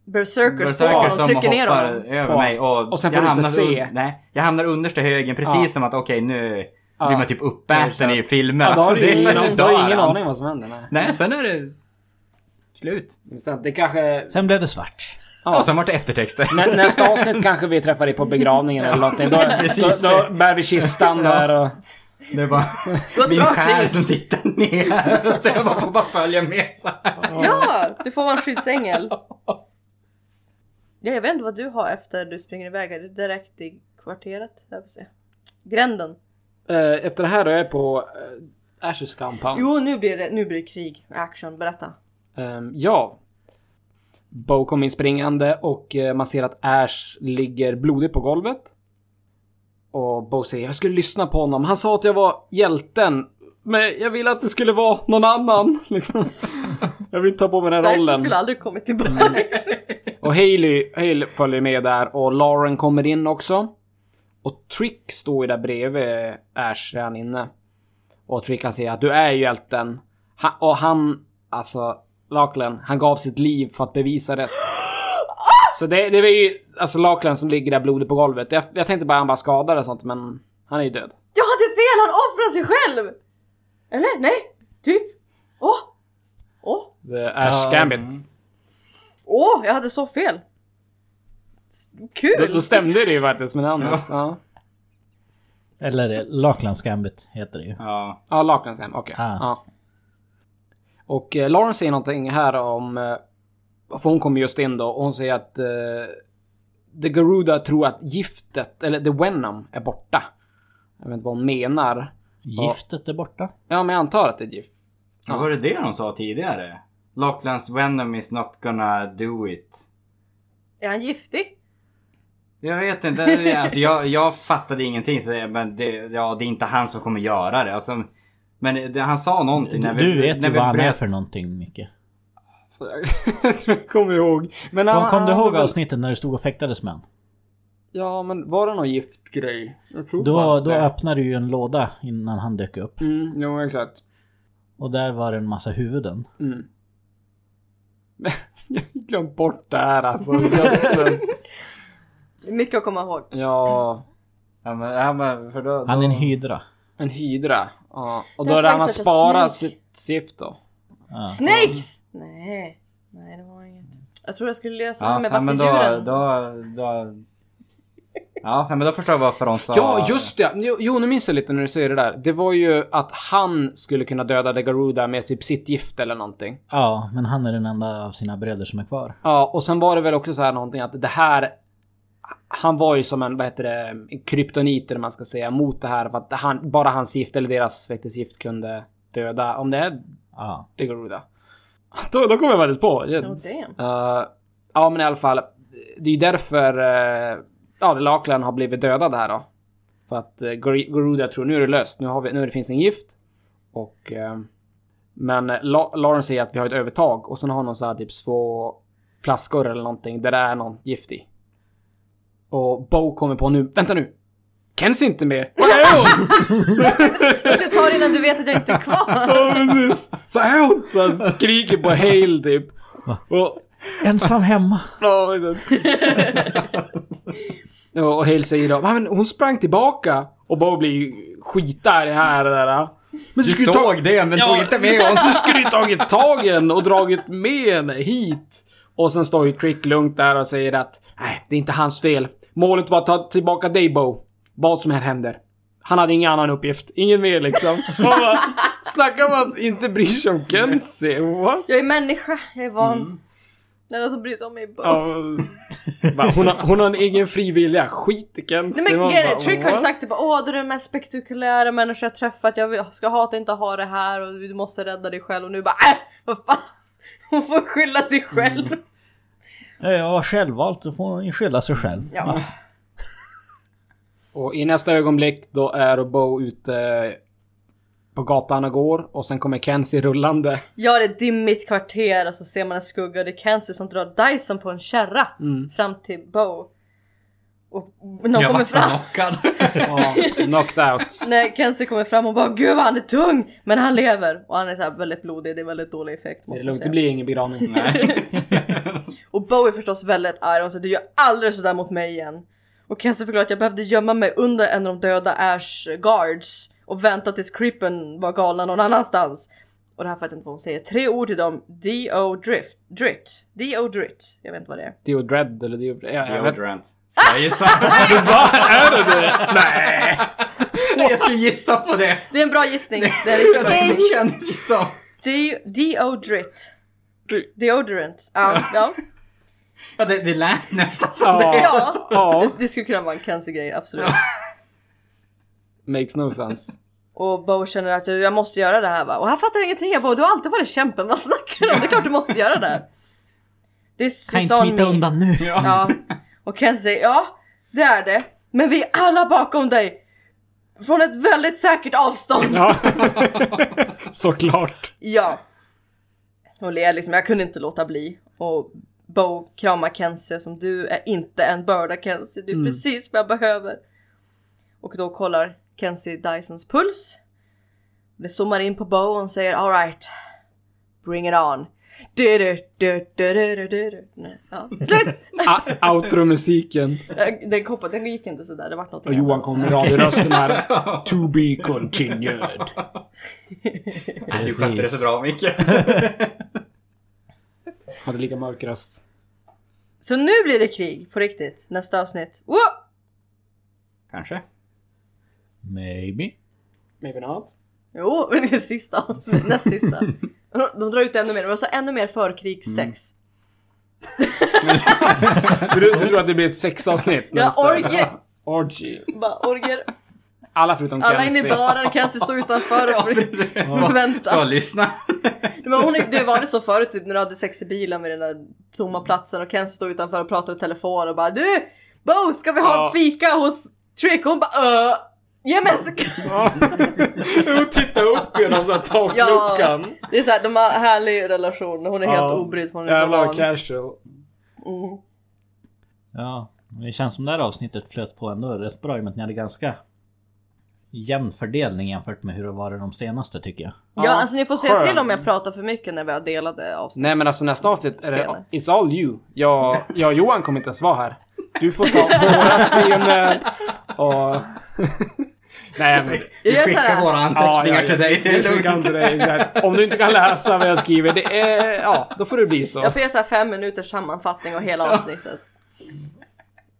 Berserkers berserkers som trycker ner hoppar honom. över På- mig och, och sen jag får du inte hamnar se. un- nej, jag hamnar understa högen precis Ja. som att okej nu Ja. blir man typ uppäten i filmer. Ja, då har Alltså, du det är ingen, har ingen han. aning vad som händer. Nej. Nej, sen är det slut. Så att det kanske... Sen blev det svart. Och sen vart det eftertexter. Nä, nästa avsnitt kanske vi träffar dig på begravningen eller någonting. Då, då, då bär vi kistan där och... Det är bara min själ som tittar ner. Så jag bara får bara följa med så här. Ja, du får vara en skyddsängel. Ja, jag vet inte vad du har efter du springer iväg. Är det direkt i kvarteret? Jag får se. Gränden. Eh, efter det här då är jag på uh, Ashes compound. Jo, nu blir det, nu blir det krig. Action, berätta. Ehm, ja. Bo kommer in springande och eh, man ser att Ash ligger blodig på golvet. Och Bo säger jag skulle lyssna på honom. Han sa att jag var hjälten. Men jag ville att det skulle vara någon annan. Liksom. Jag vill inte ta på mig den Dyson rollen. skulle aldrig kommit tillbaka. Och Hailey, Hailey följer med där och Lauren kommer in också. Och Trick står ju där bredvid Ash redan inne. Och Trick kan säga att du är ju hjälten. Han, och han, alltså Lachlan, han gav sitt liv för att bevisa det. Så det, det var ju alltså Lachlan som ligger där blodig på golvet. Jag, jag tänkte bara han bara skadad och sånt men han är ju död. Jag hade fel, han offrar sig själv! Eller? Nej? Typ? Åh! Åh! The Ash Ja, Gambit. Åh, jag hade så fel! Då, Kul! då stämde det ju faktiskt med namnet. Ja, Eller eh, Lacklands Gambit heter det ju. Ja. ja Lachlan's hem, okej. Ah. Ja. Och eh, Lauren säger någonting här om... Eh, för hon kommer just in då och hon säger att... Eh, The Garuda tror att giftet, eller The Venom, är borta. Jag vet inte vad hon menar. Giftet är borta. Ja, men jag antar att det är gift. Vad var det det de sa tidigare? Locklands Venom is not gonna do it. Är han giftig? Jag vet inte, alltså jag, jag fattade ingenting så men det, ja, det är inte han som kommer göra det. Alltså, men det, han sa någonting när vi, Du vet när ju vi vad han är för någonting Micke. Jag tror jag kommer ihåg. Men Kom, han- kom du han ihåg avsnittet när du stod och fäktades med? Ja, men var det någon giftgrej? Jag tror Då, då det. öppnade du ju en låda innan han dök upp. Mm, jo, exakt. Och där var det en massa huvuden. Mm. Jag har glömt bort det här alltså. Jösses. Det är mycket att komma ihåg. Ja. Ja, men, ja, men, för då, Han är en då- hydra. En hydra. Ja. Och då hade why han a sparat sitt sift då. Ja. Snakes! Nej, nej det var inget. Jag tror jag skulle lösa det Ja, med ja, men varför då, då, då... Ja, men då förstår jag varför de sa... Ja, just det! Jo, Jo, nu minns jag lite när du säger det där. Det var ju att han skulle kunna döda The Garuda med typ sitt gift eller någonting. ja, men han är den enda av sina bröder som är kvar. Ja, och sen var det väl också så här någonting att det här... Han var ju som en, vad heter det, en kryptonit eller man ska säga, mot det här. För att han, bara hans gift eller deras släktes gift kunde döda, om det är Ja. The Garuda. Då, då kommer jag faktiskt på. Oh, damn. Uh, ja, men i alla fall. Det är ju därför uh, ja, Lakland har blivit dödad här då. För att uh, Garuda tror nu är det löst. Nu, har vi, nu det finns en gift. Och... eh, men uh, La Lauren säger att vi har ett övertag. Och sen har någon så här typ två flaskor eller någonting där det är något gift i. Och Bo kommer på nu. Vänta nu! Kens är inte med! Var är hon? Du tar innan du vet att jag inte är kvar. Ja, precis! Var är hon? Så han skriker på Hale typ. Och, Ensam hemma! Ja. Ja, och Hale säger då, men hon sprang tillbaka. Och Bo blir skitarg här och där. Men Du skulle såg det, men tog inte med honom. Du skulle ju tagit tag i henne och dragit med henne hit. Och sen står ju Trick lugnt där och säger att nej, det är inte hans fel. Målet var att ta tillbaka dig Bo. Vad som än händer. Han hade ingen annan uppgift. Ingen mer liksom. Bara, Snacka om att inte bry sig om Kenzie. What? Jag är människa, jag är van. Det är någon som bryr sig om mig. bara. Ja, hon, har, hon har en egen fri vilja. Skit i Kenzie. Nej men bara, Trick har ju sagt typ åh du är den mest spektakulära människa jag träffat, jag vill- ska hata inte ha det här och du måste rädda dig själv och nu bara äh, vad fan. Hon får skylla sig själv. Ja, Jag var självvalt, så får hon skylla sig själv. Ja. Och i nästa ögonblick då är Bo ute på gatan och går och sen kommer Kenzie rullande. ja det är dimmigt kvarter och så ser man en skugga och det är Kenzie som drar Dyson på en kärra fram till Bo. Och någon Jag kommer fram. knockad. Ja, knocked out. När Kenzie kommer fram och bara gud vad han är tung! Men han lever och han är så här väldigt blodig, det är väldigt dålig effekt. Det är jag lugnt, det blir ingen begravning. Nej. Och Bo är förstås väldigt arg och säger du gör aldrig sådär mot mig igen. Och Kenzie förklarar att jag behövde gömma mig under en av de döda Ash guards och vänta tills creepen var galen någon annanstans. Och det här fattar jag inte vad hon säger. Tre ord till dem. D.O. Drift. Drit. D.O. Drit. Jag vet inte vad det är. Dio Dread eller Dio... Ja, jag vet. Deodorant. Ska jag gissa? Va? Är det det? Nej! jag skulle gissa på det. Det är en bra gissning. Det är riktigt bra det kändes ju som... D.O. Drit. Deodorant. Ja. ja. Ja, det, det lät nästan som det. ja. Ja. Det, det skulle kunna vara en Kenzie-grej, absolut. Makes no sense. Och Bo känner att jag måste göra det här va. Och här fattar jag ingenting. Jag bara, du har alltid varit kämpen, vad snackar du om? Det är klart du måste göra det. This Kan inte smita undan nu. Ja. Och Ken säger, ja det är det. Men vi är alla bakom dig. Från ett väldigt säkert avstånd. Ja. Såklart. Ja. Och ler liksom, jag kunde inte låta bli. Och Bo kramar Kenzie som du är inte en börda Kenzie. Du är precis vad jag behöver. Och då kollar Kenzie Dysons puls. Det zoomar in på Bo och hon säger alright. Bring it on. Du, du, du, du, du, du, du, du. Nej, Ja. Slut! A- Outro-musiken. Den, den gick inte sådär, det vart något Och Johan kom med radiorösten här. To be continued. Du skötte det så bra Micke. Hade lika mörk röst. Så nu blir det krig på riktigt. Nästa avsnitt. Wow! Kanske. Maybe. Maybe not. Jo, men det är sista avsnitt, näst sista. De- drar ut ännu mer, de sa ännu mer förkrigssex. Så du, du tror att det blir ett sexavsnitt Ja, nästa? orgie! Orgy. Bara orger. Alla förutom Alla inne i Kenzie. baren, Kenzie står utanför och fr- Så, vänta. så lyssna. Men hon, är- det var det så förut typ, när du hade sex i bilen vid den där tomma platsen och Kenzie står utanför och pratar i telefon och bara Du! Bo, ska vi ha Ja. fika hos Trick? Hon bara öh! Ge mig en sekund! Hon tittar upp genom så här takluckan. Det är såhär, de har härlig relation. Hon är helt Ja. obrydd för hon är så Jävla van. casual. Mm. Ja, det känns som det här avsnittet flöt på ändå rätt bra i och med att ni hade ganska jämn fördelning jämfört med hur det var de senaste tycker jag. Ja, alltså ni får säga till om jag pratar för mycket när vi har delade avsnitt. Nej men alltså nästa avsnitt är det. It's all you. Jag, jag och Johan kommer inte ens vara här. Du får ta våra scener och... Nej men... Vi skickar våra anteckningar till dig. Det är till dig, exakt. Om du inte kan läsa vad jag skriver, det är... Ja, då får det bli så. jag får göra såhär fem minuters sammanfattning av hela avsnittet.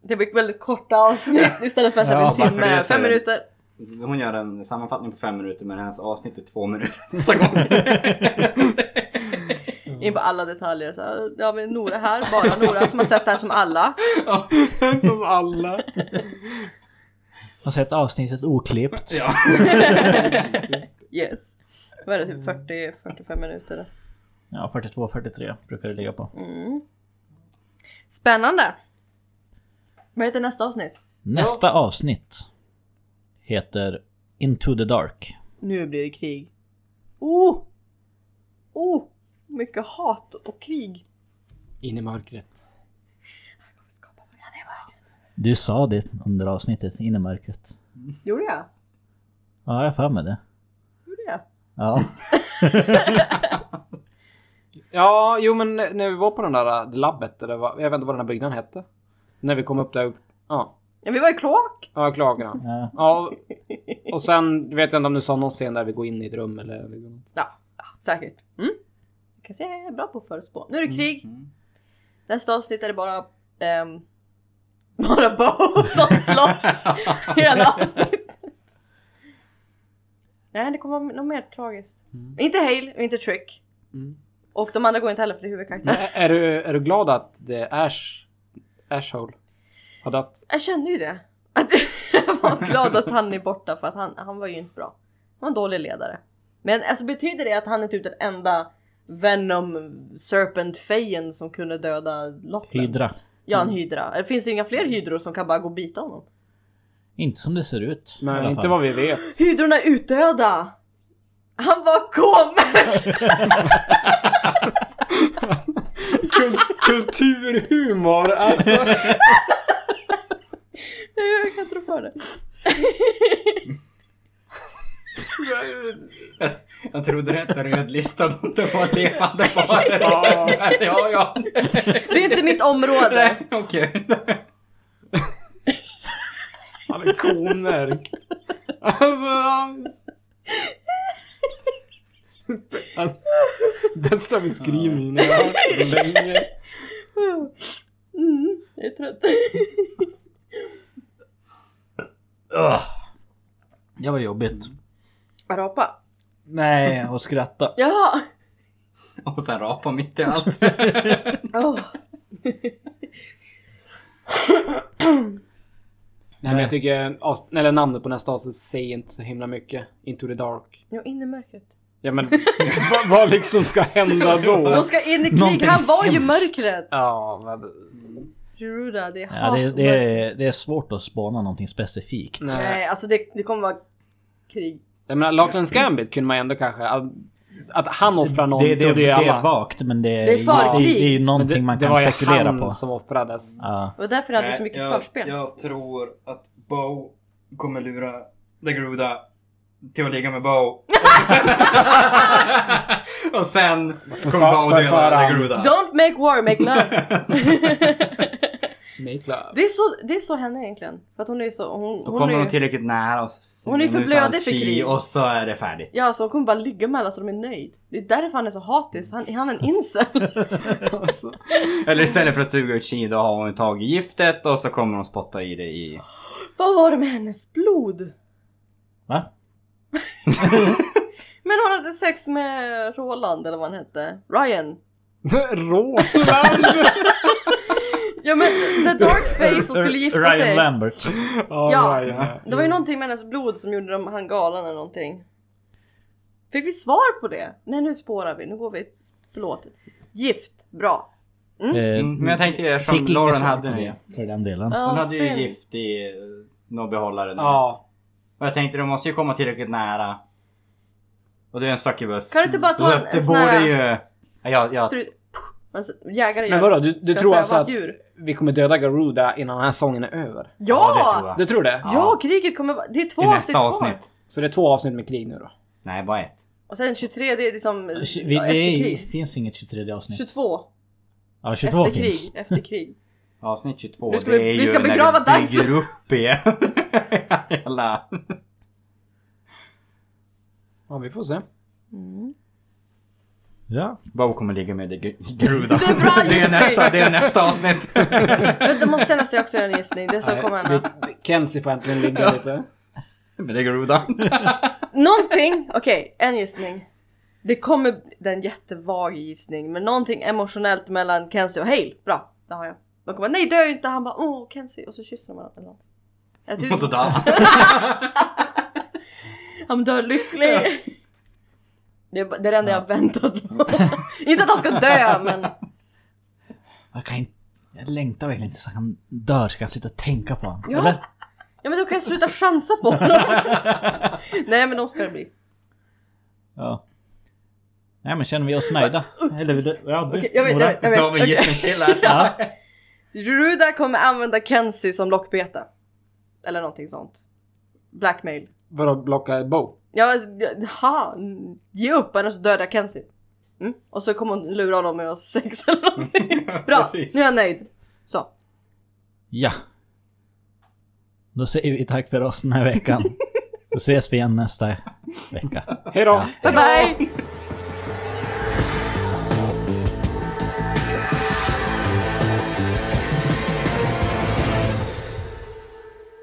Det blir väldigt korta avsnitt istället för att Ja, ja, en timme, så fem det. minuter. Hon gör en sammanfattning på fem minuter men hennes avsnitt är två minuter nästa gång. In på alla detaljer. Så här, ja men Nora här, bara Nora som har sett det här som alla. Som alla. Har sett avsnittet oklippt. ja. Yes. Vad är det, typ 40-45 minuter? Ja, 42-43 brukar det ligga på. Mm. Spännande! Vad heter nästa avsnitt? Nästa avsnitt heter Into the Dark. Nu blir det krig. Oh! Oh! Mycket hat och krig. In i mörkret. Du sa det under avsnittet, in i mörkret. Gjorde jag? Ja, jag har för mig det. Gjorde jag? Ja. Ja, jo men när vi var på den där äh, labbet, eller vad, jag vet inte vad den här byggnaden hette. När vi kom upp där, ja. Ja, vi var i kloak. Ja, klagarna. ja. Ja, och sen vet jag inte om du sa någon scen där vi går in i ett rum eller... Ja, ja säkert. Mm. Jag kan säga att jag är bra på att förutspå. Nu är det krig. Mm. Nästa avsnitt är det bara... ehm, bara Bo som slåss hela avsnittet. Nej, det kommer vara något mer tragiskt. Inte Hale och inte Trick. Mm. Och de andra går inte heller för det är huvudkaraktärer. Är, är, du, är du glad att det är Ash... Ashhole har dött? Jag kände ju det. Att jag var glad att han är borta för att han, han var ju inte bra. Han var en dålig ledare. Men alltså betyder det att han är typ den enda Venom Serpent fejen som kunde döda Loppen? Hydra. Ja, en hydra. Det finns inga fler hydror som kan bara gå och bita honom. Inte som det ser ut. alla inte fall. vad vi vet. Hydrorna är utdöda! Han var k-märkt! Kul, kulturhumor, alltså. Jag kan inte rå för det. Jag, jag trodde rätt är rödlistad om det var levande varelser. Ja. ja, ja. Det är inte mitt område. Nej, Okej. Han är komärkt. Alltså, han... Alltså, Bästa beskrivningen jag har hört på länge. Mm, jag är trött. Ugh. Det var jobbigt. Rapa. Nej, och skratta. Ja! Och sen rapa mitt i allt. Oh. Nej men jag tycker, avs- eller namnet på nästa avsnitt säger inte så himla mycket. Into the dark. Ja, in i mörkret. Ja men vad, vad liksom ska hända då? De ska in i krig, Någonting han var ju hemskt. mörkret! Ja, men... Geruda, det är Ja, det, det, är, det är svårt att spåna någonting specifikt. Nej. Nej, alltså det, det kommer vara krig. Jag menar, Lacklands Gambit kunde man ändå kanske... Att, att han offrar någon Det, det, trodde det är alla. vagt men det, Det är för det, det är någonting det, man det kan var ju spekulera han på. som offrades. Ja. Det var därför det hade så mycket förspel. Jag tror att Bo kommer lura The Gruda till att ligga med Bo. och sen kommer för- Bo för- döda The Gruda. Don't make war, make love! Make love. det, är så, det är så henne egentligen. För att hon är så... Hon, Då hon kommer är, de tillräckligt nära och så Hon är för blödig för krig. Och så är det färdigt. Ja, så hon kommer bara ligga med alla så de är nöjd. Det är därför han är så hatisk. Han, han är en incel. Alltså. Eller istället för att suga ut chi då har hon tagit giftet och så kommer de spotta i det i... Vad var det med hennes blod? Va? Men hon hade sex med Roland eller vad han hette. Ryan. Roland! Ja men The Dark Face som skulle gifta Ryan sig. Lambert. Ja. Ryan. Det var ju någonting med hennes blod som gjorde dem han galen eller någonting. Fick vi svar på det? Nej nu spårar vi, nu går vi... Förlåt. Gift, bra. Eh, Mm, men jag tänkte eftersom Lauren hade det. För den delen. Ja, Hon hade ju gift i eh, någon behållare där. Ja. Och jag tänkte de måste ju komma tillräckligt nära. Och det är en succubus. Kan du inte bara ta Så en- att en det sån borde här- ju... Ja, jag, Sprut- Alltså, jägare Men gör- vadå, du, du Ska tror jag alltså att djur? Vi kommer döda Garuda innan den här säsongen är över? Ja! Ja, det tror jag. Du tror det? Ja, kriget kommer vara... Det är två I avsnitt nästa kvar. avsnitt. Så det är två avsnitt med krig nu då? Nej, bara ett. Och sen 23, det är liksom... Vi, ja, det efter är, krig. finns inget 23 avsnitt. 22. Ja, 22 efter finns. krig. Efter krig. Avsnitt 22, Nu ska det vi- är vi ju ska när begrava du Dyson. bygger upp igen. Hela... Ja, vi får se. Ja. Bow kommer ligga med i Gruda. Det är bra det, är gissning. nästa, det är nästa avsnitt. Men Då måste jag nästan också göra en gissning. Det är så kommer hända. Kenzie får äntligen ligga lite. med det Gruda. Någonting, okej, en gissning. Det kommer, det är en jättevag gissning, men någonting emotionellt mellan Kenzie och Hale. Bra, det har jag. De kommer nej dö inte, han bara åh Kenzie och så kysser de varandra. Jag tycker- Och så dör han. Han dör lycklig. Det är, det enda jag har väntat på. inte att han ska dö men... Jag kan inte... Jag längtar verkligen tills han dör så kan jag sluta tänka på honom. Ja. Eller? Ja men då kan jag sluta chansa på honom. nej men de ska det bli. Ja. Nej men känner vi oss nöjda? Eller vill du... Ja, du. Okej, jag vet, jag vet, jag vet. till här. Ja. Ruda kommer använda Kenzie som lockbete. Eller någonting sånt. Blackmail. Vadå blocka Bo? Ja, ha, ge upp annars dödar jag Kenzie. Mm. Och så kommer hon lura honom med ha sex eller någonting. Bra, Precis. nu är jag nöjd. Så. ja. Då säger vi tack för oss den här veckan. Då ses vi igen nästa vecka. Hej då! Bye bye!